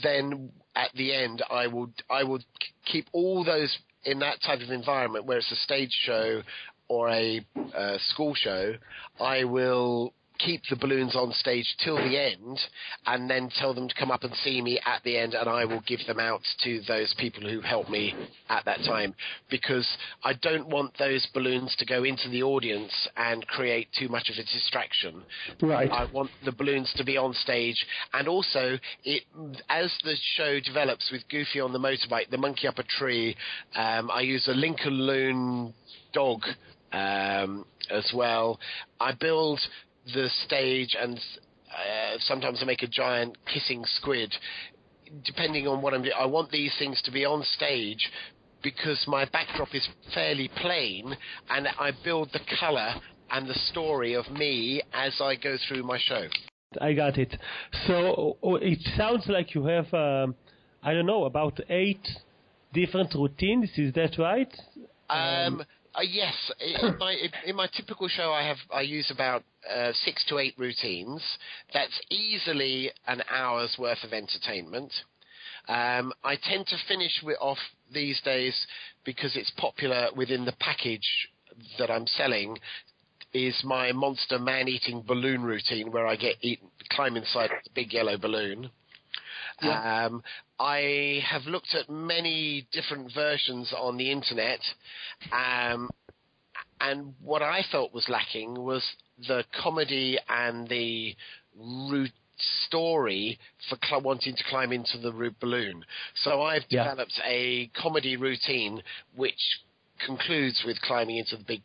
then at the end, I would I would keep all those in that type of environment where it's a stage show or a uh, school show. I will keep the balloons on stage till the end and then tell them to come up and see me at the end and I will give them out to those people who helped me at that time because I don't want those balloons to go into the audience and create too much of a distraction.
Right.
I want the balloons to be on stage and also it as the show develops with Goofy on the motorbike, the monkey up a tree, um, I use a Linkaloon dog um, as well. I build the stage and uh, sometimes I make a giant kissing squid. Depending on what I'm doing, I want these things to be on stage because my backdrop is fairly plain and I build the colour and the story of me as I go through my show.
I got it. So oh, it sounds like you have, um, I don't know, about eight different routines. Is that right?
Um, uh, yes, in my in my typical show, I have I use about uh, six to eight routines. That's easily an hour's worth of entertainment. Um, I tend to finish with, off these days because it's popular within the package that I'm selling. Is my monster man-eating balloon routine where I get eaten, climb inside a big yellow balloon.
Yeah.
Um, I have looked at many different versions on the internet, um, and what I felt was lacking was the comedy and the root story for cl- wanting to climb into the root balloon. So I've
Yeah.
developed a comedy routine which concludes with climbing into the big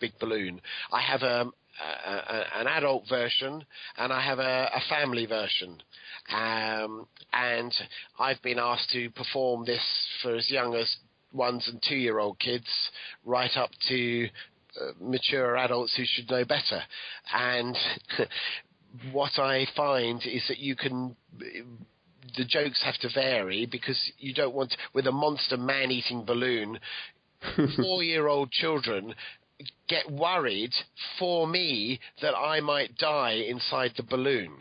big balloon. I have a, an adult version and I have a, a family version. Um, and I've been asked to perform this for as young as ones and two year old kids, right up to uh, mature adults who should know better. And what I find is that you can. The jokes have to vary because you don't want, with a monster man eating balloon, four year old children get worried for me that I might die inside the balloon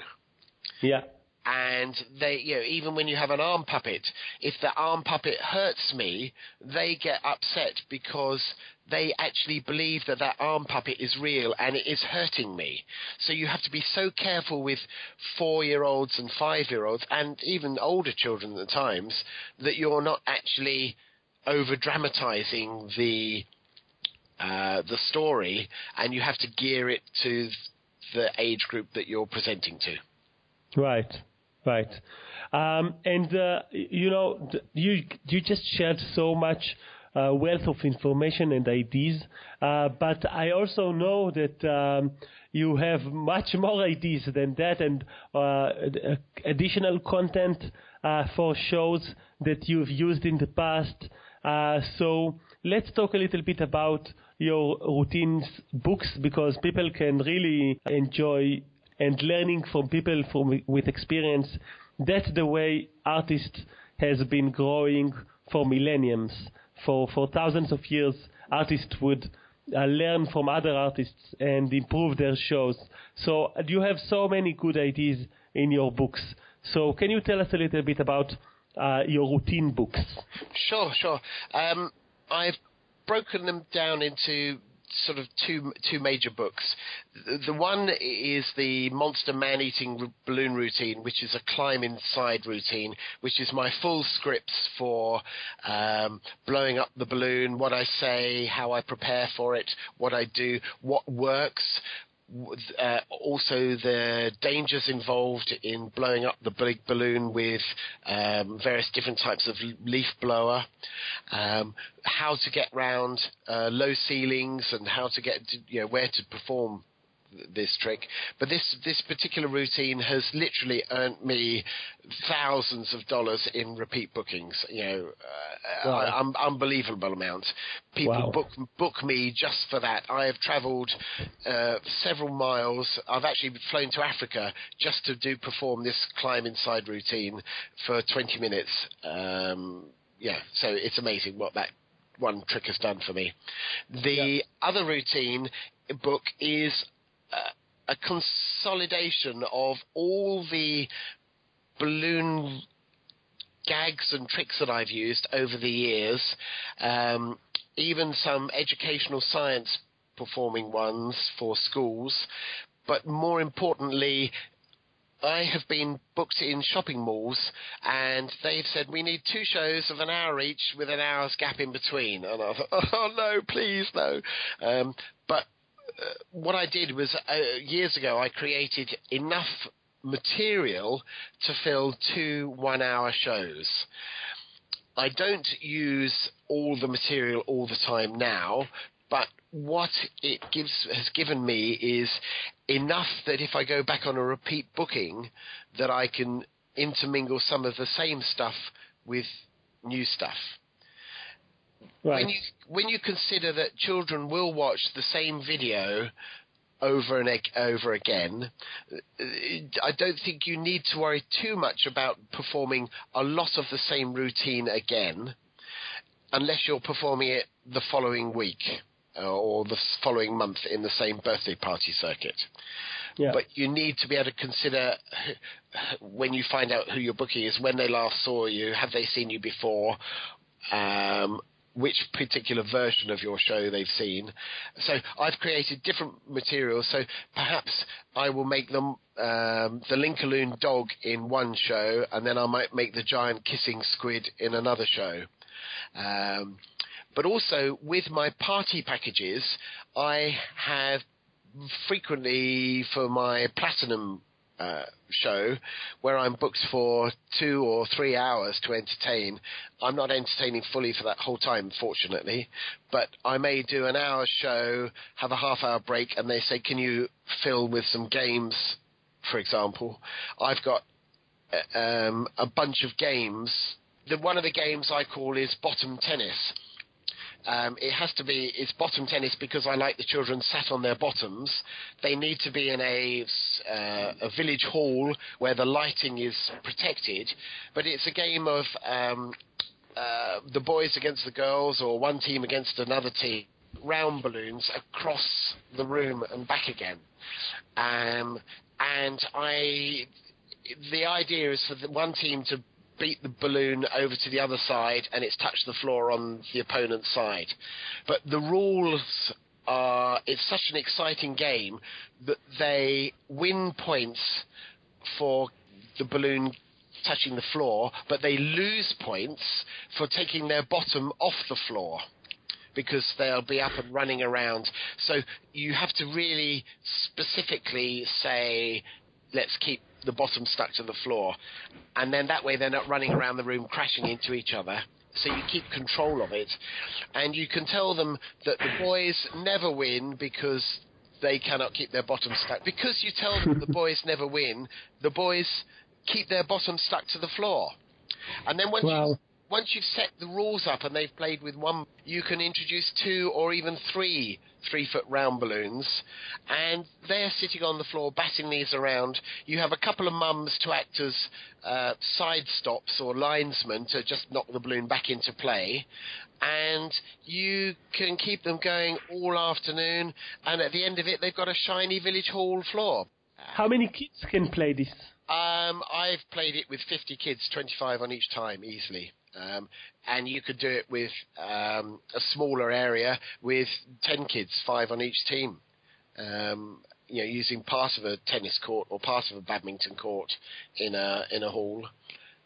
Yeah.
and they you know even when you have an arm puppet if the arm puppet hurts me they get upset because they actually believe that that arm puppet is real and it is hurting me so you have to be so careful with 4 year olds and 5 year olds and even older children at times that you're not actually over dramatizing the uh, the story and you have to gear it to the age group that you're presenting to
Right, right. Um, and uh, you know, you you just shared so much uh, wealth of information and ideas, uh, but I also know that um, you have much more ideas than that, and uh, additional content uh, for shows that you've used in the past. Uh, so let's talk a little bit about your routines books because people can really enjoy and learning from people from, with experience. That's the way artists has been growing for millenniums. For for thousands of years, artists would uh, learn from other artists and improve their shows. So uh, you have so many good ideas in your books. So can you tell us a little bit about uh, your routine books?
Sure, sure. Um, I've broken them down into sort of two two major books. The, one is the Monster Man Eating Balloon Routine, which is a climb inside routine, which is my full scripts for um, blowing up the balloon, what I say, how I prepare for it, what I do, what works, uh, also the dangers involved in blowing up the big balloon with um, various different types of leaf blower, um, how to get round uh, low ceilings and how to get to, you know where to perform this trick. But this this particular routine has literally earned me thousands of dollars in repeat bookings. You know, uh,
Wow.
un- unbelievable amounts. People
Wow.
book book me just for that. I have travelled uh, several miles. I've actually flown to Africa just to do perform this climb inside routine for 20 minutes. Um, yeah, so it's amazing what that one trick has done for me. The other routine book is a consolidation of all the balloon gags and tricks that I've used over the years, um, even some educational science performing ones for schools, but more importantly, I have been booked in shopping malls, and they've said we need two shows of an hour each with an hour's gap in between. And I thought, oh no, please no. Um, uh, what I did was uh, years ago I created enough material to fill two one-hour shows. I don't use all the material all the time now, but what it gives has given me is enough that if I go back on a repeat booking, that I can intermingle some of the same stuff with new stuff. Right. When you when you consider that children will watch the same video over and over again, I don't think you need to worry too much about performing a lot of the same routine again, unless you're performing it the following week uh, or the following month in the same birthday party circuit. Yeah. But you need to be able to consider when you find out who your booking is, when they last saw you, have they seen you before, um, which particular version of your show they've seen. So I've created different materials. So perhaps I will make them um, the Linkaloon dog in one show, and then I might make the giant kissing squid in another show. Um, but also with my party packages, I have frequently for my platinum uh, show where I'm booked for two or three hours to entertain. I'm not entertaining fully for that whole time, fortunately, but I may do an hour show, have a half hour break, and they say, "Can you fill with some games?" For example, I've got uh, um, a bunch of games. The one of the games I call is bottom tennis um, it has to be it's bottom tennis because I like the children sat on their bottoms. They need to be in a uh, a village hall where the lighting is protected, but it's a game of um, uh, the boys against the girls or one team against another team. Round balloons across the room and back again, um, and I the idea is for the one team to beat the balloon over to the other side and it's touched the floor on the opponent's side. But the rules are, it's such an exciting game that they win points for the balloon touching the floor, but they lose points for taking their bottom off the floor because they'll be up and running around. So you have to really specifically say, let's keep the bottom stuck to the floor, and then that way they're not running around the room crashing into each other. So you keep control of it, and you can tell them that the boys never win because they cannot keep their bottom stuck. Because you tell them the boys never win, the boys keep their bottom stuck to the floor. And then once you once you've set the rules up and they've played with one, you can introduce two or even three three foot round balloons, and they're sitting on the floor batting these around. You have a couple of mums to act as uh, side stops or linesmen to just knock the balloon back into play, and you can keep them going all afternoon. And at the end of it, they've got a shiny village hall floor.
How many kids can play this?
Um, I've played it with 50 kids, 25 on each time, easily. Um, and you could do it with um, a smaller area with 10 kids, five on each team. Um, you know, using part of a tennis court or part of a badminton court in a in a hall.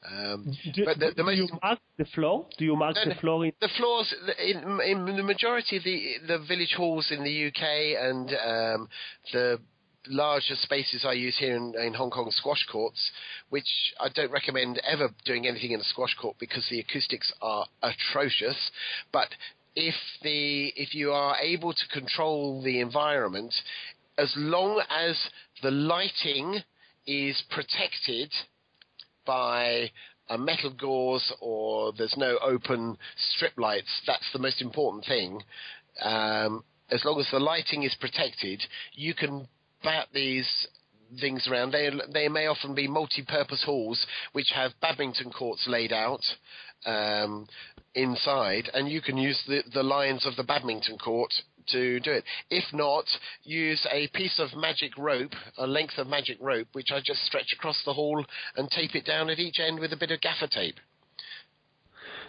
Um, do, but the, the do you mark the floor? Do you mark no, the floor? In-
the floors in, in, the majority of the the village halls in the UK and um, the larger spaces I use here in, in, Hong Kong squash courts, which I don't recommend ever doing anything in a squash court because the acoustics are atrocious. But if the if you are able to control the environment, as long as the lighting is protected by a metal gauze or there's no open strip lights, that's the most important thing. Um, as long as the lighting is protected, you can bat these things around. They they may often be multi-purpose halls which have badminton courts laid out um, inside, and you can use the the lines of the badminton court to do it. If not, use a piece of magic rope, a length of magic rope, which I just stretch across the hall and tape it down at each end with a bit of gaffer tape.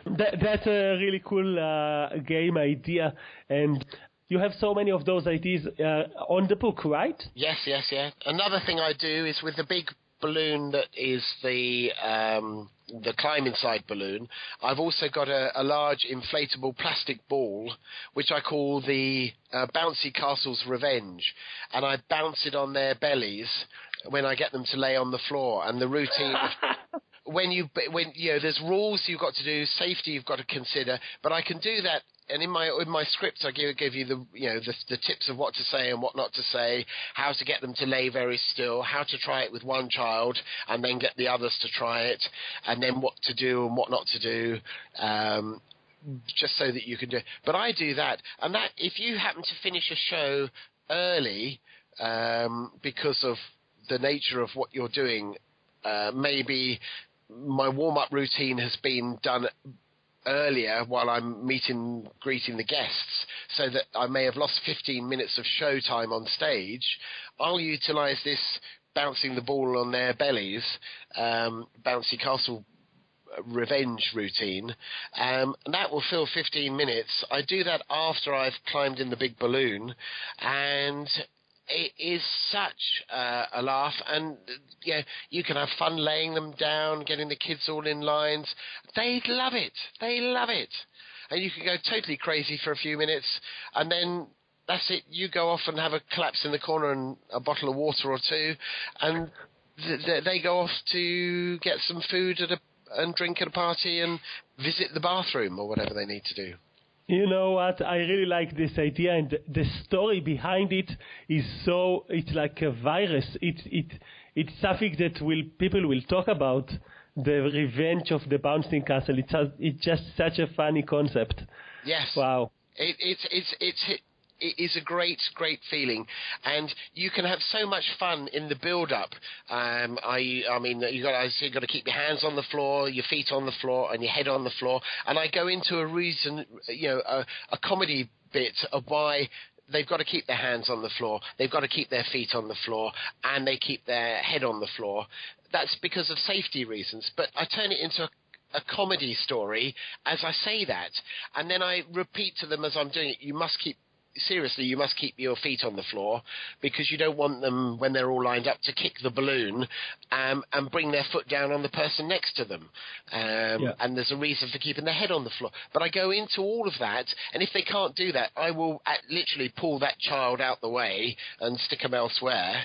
That, that's a really cool uh, game idea, and you have so many of those ideas uh, on the book, right?
Yes, yes, yeah. Another thing I do is with the big balloon that is the um, the climb inside balloon. I've also got a, a, large inflatable plastic ball, which I call the uh, Bouncy Castle's Revenge, and I bounce it on their bellies when I get them to lay on the floor. And the routine. when you when you know there's rules you've got to do, safety you've got to consider, but I can do that and in my in my script, I give, give you the you know the, the tips of what to say and what not to say, how to get them to lay very still, how to try it with one child and then get the others to try it, and then what to do and what not to do. Um, just so that you can do it. But I do that, and that if you happen to finish a show early um, because of the nature of what you're doing, uh, maybe my warm up routine has been done earlier while I'm meeting, greeting the guests, so that I may have lost 15 minutes of show time on stage, I'll utilise this bouncing the ball on their bellies, um, bouncy castle revenge routine, um, and that will fill 15 minutes. I do that after I've climbed in the big balloon, and it is such uh, a laugh, and yeah, you can have fun laying them down, getting the kids all in lines. They love it. They love it, and you can go totally crazy for a few minutes, and then that's it. You go off and have a collapse in the corner and a bottle of water or two, and th- th- they go off to get some food at a and drink at a party and visit the bathroom or whatever they need to do.
You know what? I really like this idea, and the story behind it is so. It's like a virus. It it it's something that will people will talk about. The revenge of the bouncing castle. It's a, it's just such a funny concept.
Yes.
Wow.
It, it's it's it's it is a great, great feeling, and you can have so much fun in the build-up. Um, I, I mean, you got, you got to keep your hands on the floor, your feet on the floor, and your head on the floor. And I go into a reason, you know, a, a comedy bit of why they've got to keep their hands on the floor, they've got to keep their feet on the floor, and they keep their head on the floor. That's because of safety reasons. But I turn it into a a comedy story as I say that, and then I repeat to them as I'm doing it. You must keep seriously, you must keep your feet on the floor because you don't want them when they're all lined up to kick the balloon um, and bring their foot down on the person next to them. Um, yeah. And there's a reason for keeping their head on the floor. But I go into all of that, and if they can't do that, I will literally pull that child out the way and stick them elsewhere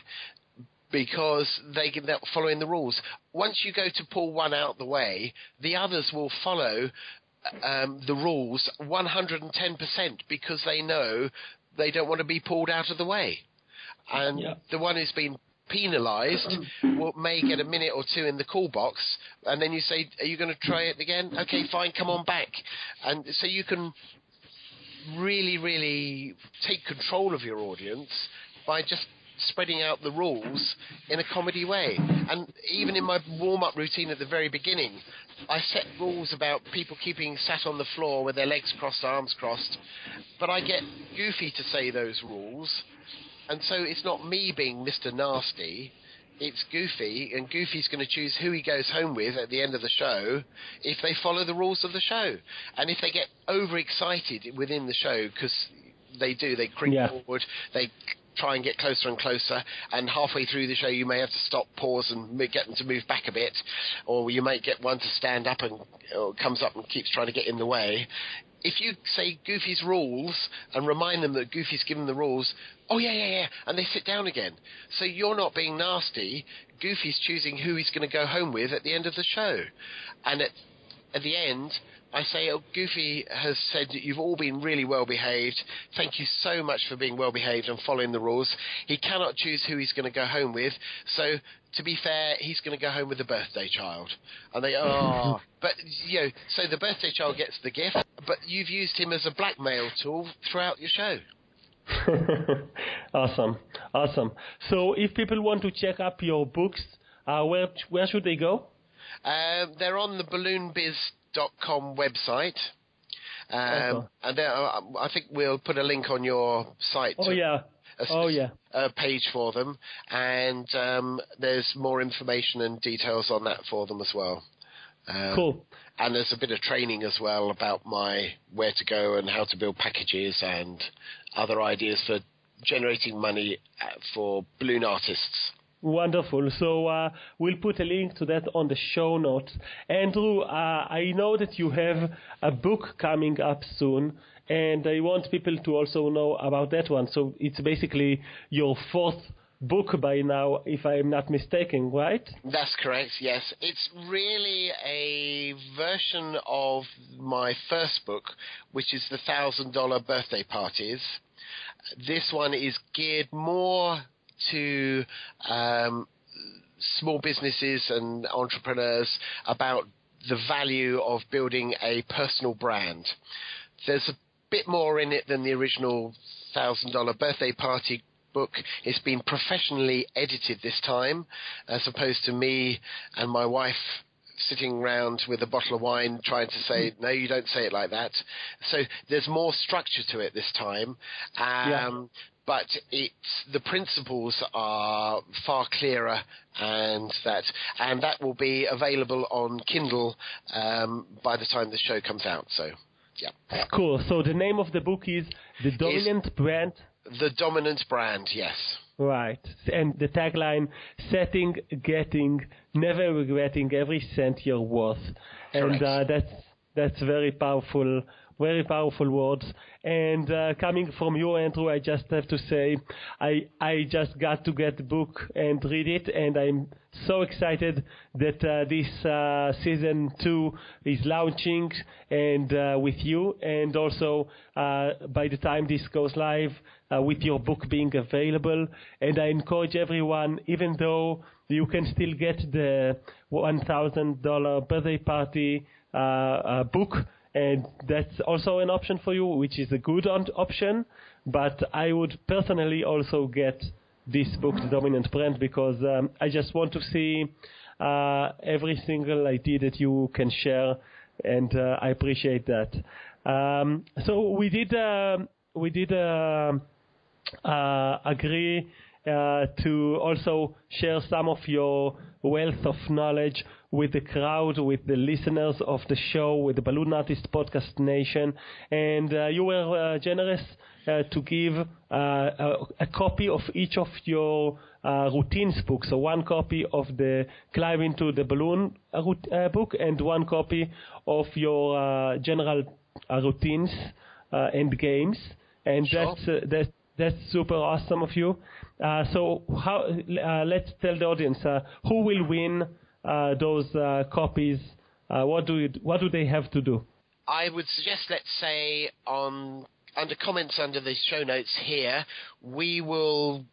because they, they're following the rules. Once you go to pull one out the way, the others will follow um, the rules 110% because they know they don't want to be pulled out of the way. And yeah. the one who's been penalised will, may get a minute or two in the call box, and then you say, "Are you going to try it again? Okay, fine, come on back." And so you can really, really take control of your audience by just spreading out the rules in a comedy way. And even in my warm up routine at the very beginning, I set rules about people keeping sat on the floor with their legs crossed, arms crossed. But I get Goofy to say those rules. And so it's not me being Mr. Nasty. It's Goofy, and Goofy's going to choose who he goes home with at the end of the show if they follow the rules of the show. And if they get overexcited within the show, because they do, they creep yeah. forward, they try and get closer and closer. And halfway through the show, you may have to stop, pause, and get them to move back a bit, or you might get one to stand up and comes up and keeps trying to get in the way. If you say Goofy's rules and remind them that Goofy's given the rules, oh yeah, yeah, yeah, and they sit down again. So you're not being nasty. Goofy's choosing who he's going to go home with at the end of the show, and at at the end, I say, oh, Goofy has said that you've all been really well behaved. Thank you so much for being well behaved and following the rules. He cannot choose who he's going to go home with. So, to be fair, he's going to go home with the birthday child. And they, oh, but, you know, so the birthday child gets the gift, but you've used him as a blackmail tool throughout your show.
awesome, awesome. So, if people want to check up your books, uh, where where should they go?
Uh, they're on the Balloon Biz com website. Um, and there, uh, I think we'll put a link on your site.
Oh yeah.
A,
oh yeah.
A page for them, and um, there's more information and details on that for them as well.
Um, cool.
and there's a bit of training as well about my where to go and how to build packages and other ideas for generating money uh, for balloon artists.
Wonderful. So uh, we'll put a link to that on the show notes. Andrew, uh, I know that you have a book coming up soon, and I want people to also know about that one. So it's basically your fourth book by now, if I'm not mistaken, right?
That's correct, yes. It's really a version of my first book, which is The Thousand Dollar Birthday Parties. This one is geared more to um, small businesses and entrepreneurs about the value of building a personal brand. There's a bit more in it than the original thousand dollar birthday party book. It's been professionally edited this time, as opposed to me and my wife sitting around with a bottle of wine trying to say, no, you don't say it like that. So there's more structure to it this time. Um, yeah. But it's the principles are far clearer, and that and that will be available on Kindle um, by the time the show comes out. So, yeah.
Cool. So the name of the book is The Dominant
is
Brand.
The Dominant Brand. Yes.
Right. And the tagline, setting, getting, never regretting every cent you're worth.
Correct.
And uh, that's, that's very powerful, very powerful words. And uh, coming from you, Andrew, I just have to say, I, I just got to get the book and read it, and I'm so excited that uh, this uh, season two is launching and uh, with you, and also uh, by the time this goes live, uh, with your book being available. And I encourage everyone, even though you can still get the $1,000 birthday party book, and that's also an option for you, which is a good option. But I would personally also get this book, The Dominant Brand, because um, I just want to see uh, every single idea that you can share, and uh, I appreciate that. Um, so we did uh, we did uh, uh, agree uh, to also share some of your wealth of knowledge with the crowd, with the listeners of the show, with the Balloon Artist Podcast Nation. And uh, you were uh, generous uh, to give uh, a, a, copy of each of your routines books. So one copy of the Climb into the Balloon book and one copy of your general routines and games. And
sure.
that's, that's that's super awesome of you. Uh, so how, uh, let's tell the audience uh, who will win uh, those uh, copies. Uh, what do you, what do they have to do?
I would suggest, let's say, on under comments under the show notes here, we will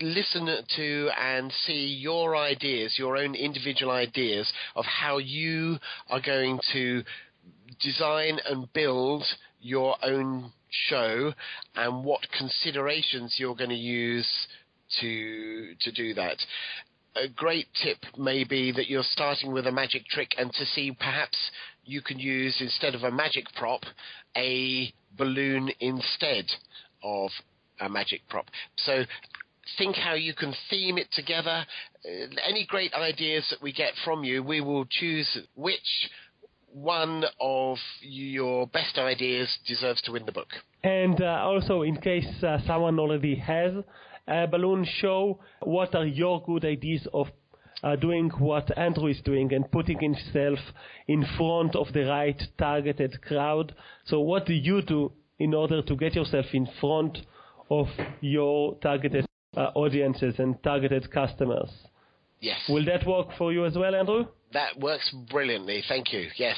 listen to and see your ideas, your own individual ideas of how you are going to design and build your own show and what considerations you're going to use to to do that. A great tip may be that you're starting with a magic trick and to see perhaps you can use instead of a magic prop a balloon instead of a magic prop. So think how you can theme it together. Uh, any great ideas that we get from you, we will choose which one of your best ideas deserves to win the book.
And uh, also, in case uh, someone already has a balloon show, what are your good ideas of uh, doing what Andrew is doing and putting himself in front of the right targeted crowd? So, what do you do in order to get yourself in front of your targeted uh, audiences and targeted customers?
Yes.
Will that work for you as well, Andrew?
That works brilliantly. Thank you. Yes.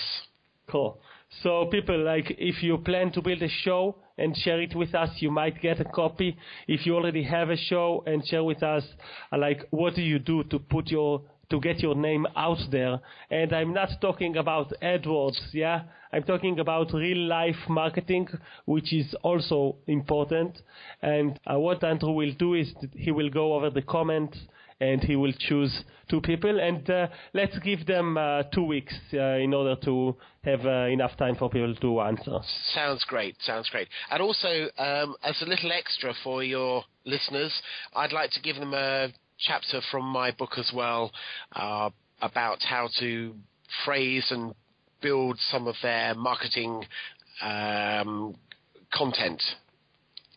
Cool. So people like if you plan to build a show and share it with us, you might get a copy. If you already have a show and share with us, uh, like what do you do to put your to get your name out there? And I'm not talking about AdWords, yeah. I'm talking about real life marketing, which is also important. And uh, what Andrew will do is he will go over the comments and he will choose two people. And uh, let's give them uh, two weeks uh, in order to have uh, enough time for people to answer.
Sounds great. Sounds great. And also, um, as a little extra for your listeners, I'd like to give them a chapter from my book as well uh, about how to phrase and build some of their marketing um, content.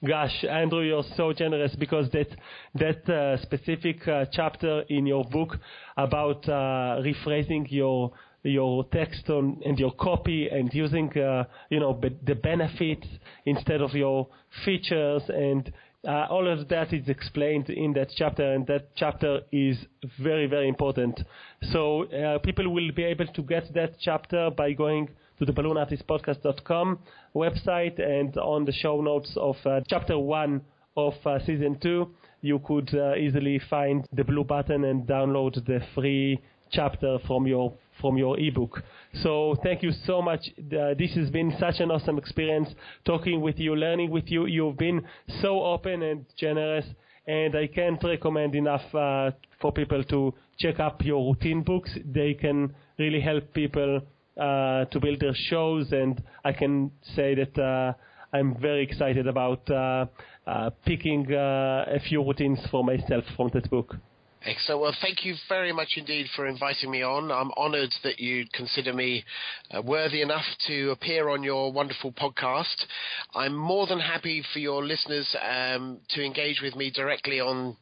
Gosh, Andrew, you're so generous because that that uh, specific uh, chapter in your book about uh, rephrasing your your text on, and your copy and using uh, you know be- the benefits instead of your features and uh, all of that is explained in that chapter, and that chapter is very, very important. So uh, people will be able to get that chapter by going to the balloonartistpodcast.com website and on the show notes of uh, chapter one of uh, season two, you could uh, easily find the blue button and download the free chapter from your from your ebook. So thank you so much. Uh, this has been such an awesome experience talking with you, learning with you. You've been so open and generous, and I can't recommend enough uh, for people to check up your routine books. They can really help people uh, to build their shows, and I can say that. Uh, I'm very excited about uh, uh, picking a few routines for myself from that book.
Excellent. Well, thank you very much indeed for inviting me on. I'm honoured that you consider me uh, worthy enough to appear on your wonderful podcast. I'm more than happy for your listeners um, to engage with me directly on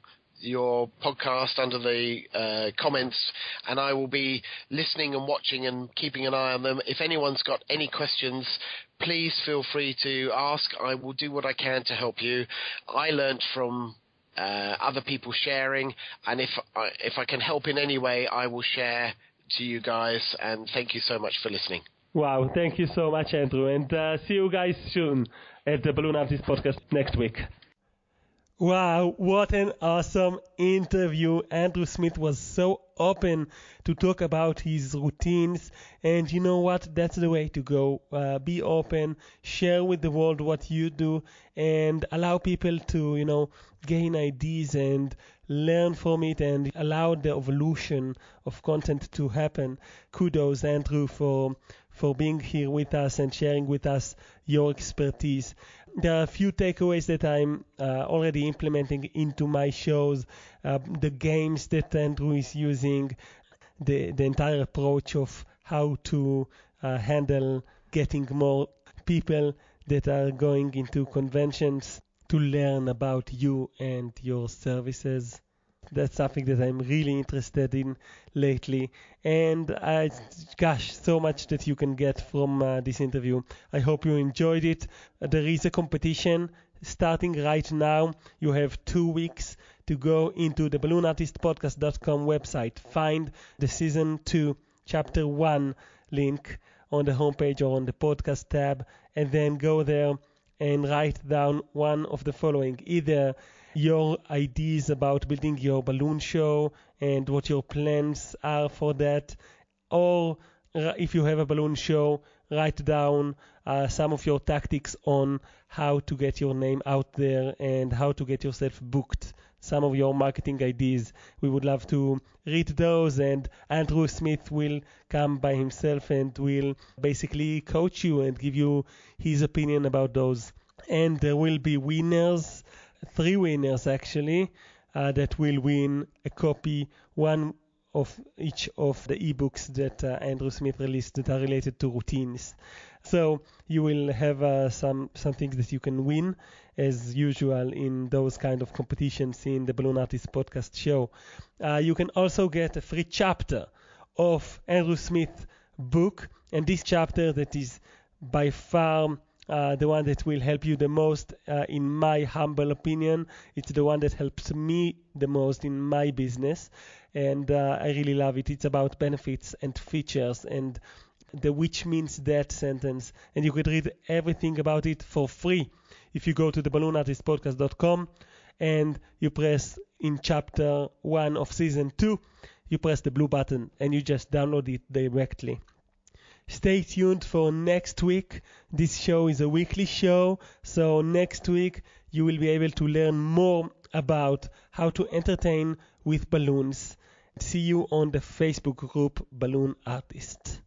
your podcast under the uh, comments, and I will be listening and watching and keeping an eye on them. If anyone's got any questions, please feel free to ask. I will do what I can to help you. I learnt from uh, other people sharing, and if I, if I can help in any way, I will share to you guys. And thank you so much for listening.
Wow, thank you so much, Andrew, and uh, see you guys soon at the Balloon Artist Podcast next week. Wow, what an awesome interview. Andrew Smith was so open to talk about his routines. And you know what? That's the way to go. Uh, be open, share with the world what you do, and allow people to, you know, gain ideas and learn from it and allow the evolution of content to happen. Kudos, Andrew, for for being here with us and sharing with us your expertise there are a few takeaways that I'm uh, already implementing into my shows. Uh, the games that Andrew is using, the the entire approach of how to uh, handle getting more people that are going into conventions to learn about you and your services that's something that I'm really interested in lately. And uh, gosh, so much that you can get from uh, this interview. I hope you enjoyed it. There is a competition starting right now. You have two weeks to go into the balloonartistpodcast.com website, find the season two, chapter one link on the homepage or on the podcast tab, and then go there and write down one of the following either your ideas about building your balloon show and what your plans are for that. Or if you have a balloon show, write down uh, some of your tactics on how to get your name out there and how to get yourself booked. Some of your marketing ideas. We would love to read those, and Andrew Smith will come by himself and will basically coach you and give you his opinion about those. And there will be winners three winners actually uh, that will win a copy, one of each of the ebooks that uh, Andrew Smith released that are related to routines. So you will have uh, some some things that you can win as usual in those kind of competitions in the Balloon Artist podcast show. Uh, you can also get a free chapter of Andrew Smith book, and this chapter that is by far uh, the one that will help you the most, uh, in my humble opinion. It's the one that helps me the most in my business, and uh, I really love it. It's about benefits and features and the which means that sentence, and you could read everything about it for free if you go to the balloonartistpodcast.com and you press in chapter one of season two, you press the blue button and you just download it directly. Stay tuned for next week. This show is a weekly show, so next week you will be able to learn more about how to entertain with balloons. See you on the Facebook group Balloon Artist.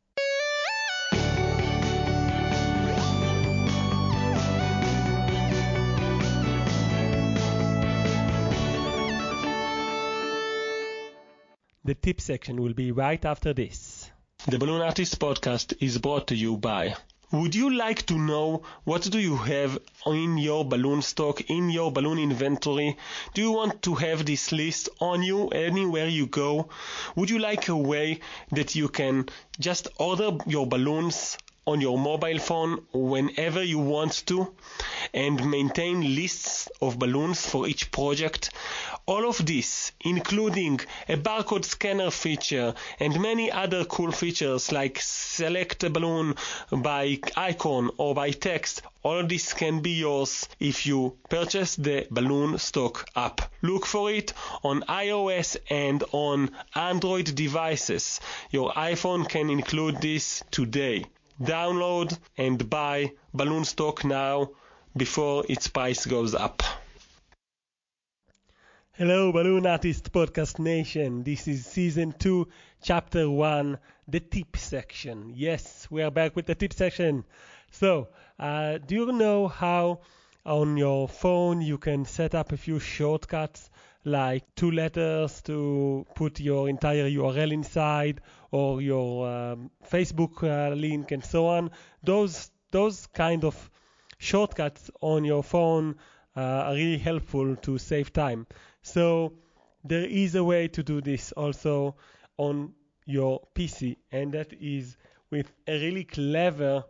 The tip section will be right after this. The Balloon Artist podcast is brought to you by. Would you like to know what do you have in your balloon stock, in your balloon inventory? Do you want to have this list on you anywhere you go? Would you like a way that you can just order your balloons on your mobile phone whenever you want to and maintain lists of balloons for each project. All of this, including a barcode scanner feature and many other cool features like select a balloon by icon or by text, all of this can be yours if you purchase the Balloon Stock app. Look for it on iOS and on Android devices. Your iPhone can include this today. Download and buy balloon stock now before its price goes up. Hello, Balloon Artist Podcast Nation. This is Season 2, Chapter 1, the tip section. Yes, we are back with the tip section. So, uh, do you know how on your phone you can set up a few shortcuts like two letters to put your entire URL inside or your um, Facebook uh, link and so on. Those those kind of shortcuts on your phone uh, are really helpful to save time. So there is a way to do this also on your PC, and that is with a really clever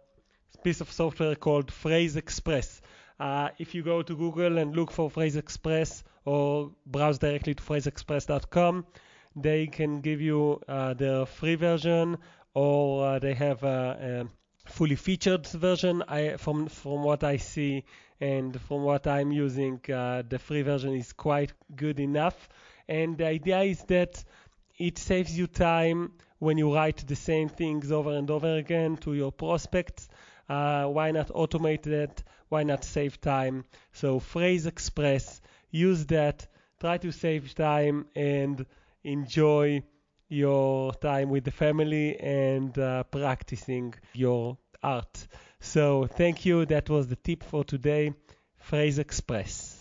piece of software called Phrase Express. Uh, if you go to Google and look for Phrase Express or browse directly to phraseexpress.com, they can give you uh, the free version or uh, they have a, a, fully featured version. I, from from what I see and from what I'm using, uh, the free version is quite good enough. And the idea is that it saves you time when you write the same things over and over again to your prospects. Uh, why not automate that? Why not save time? So Phrase Express, use that. Try to save time and enjoy your time with the family and uh, practicing your art. So thank you. That was the tip for today. Phrase Express.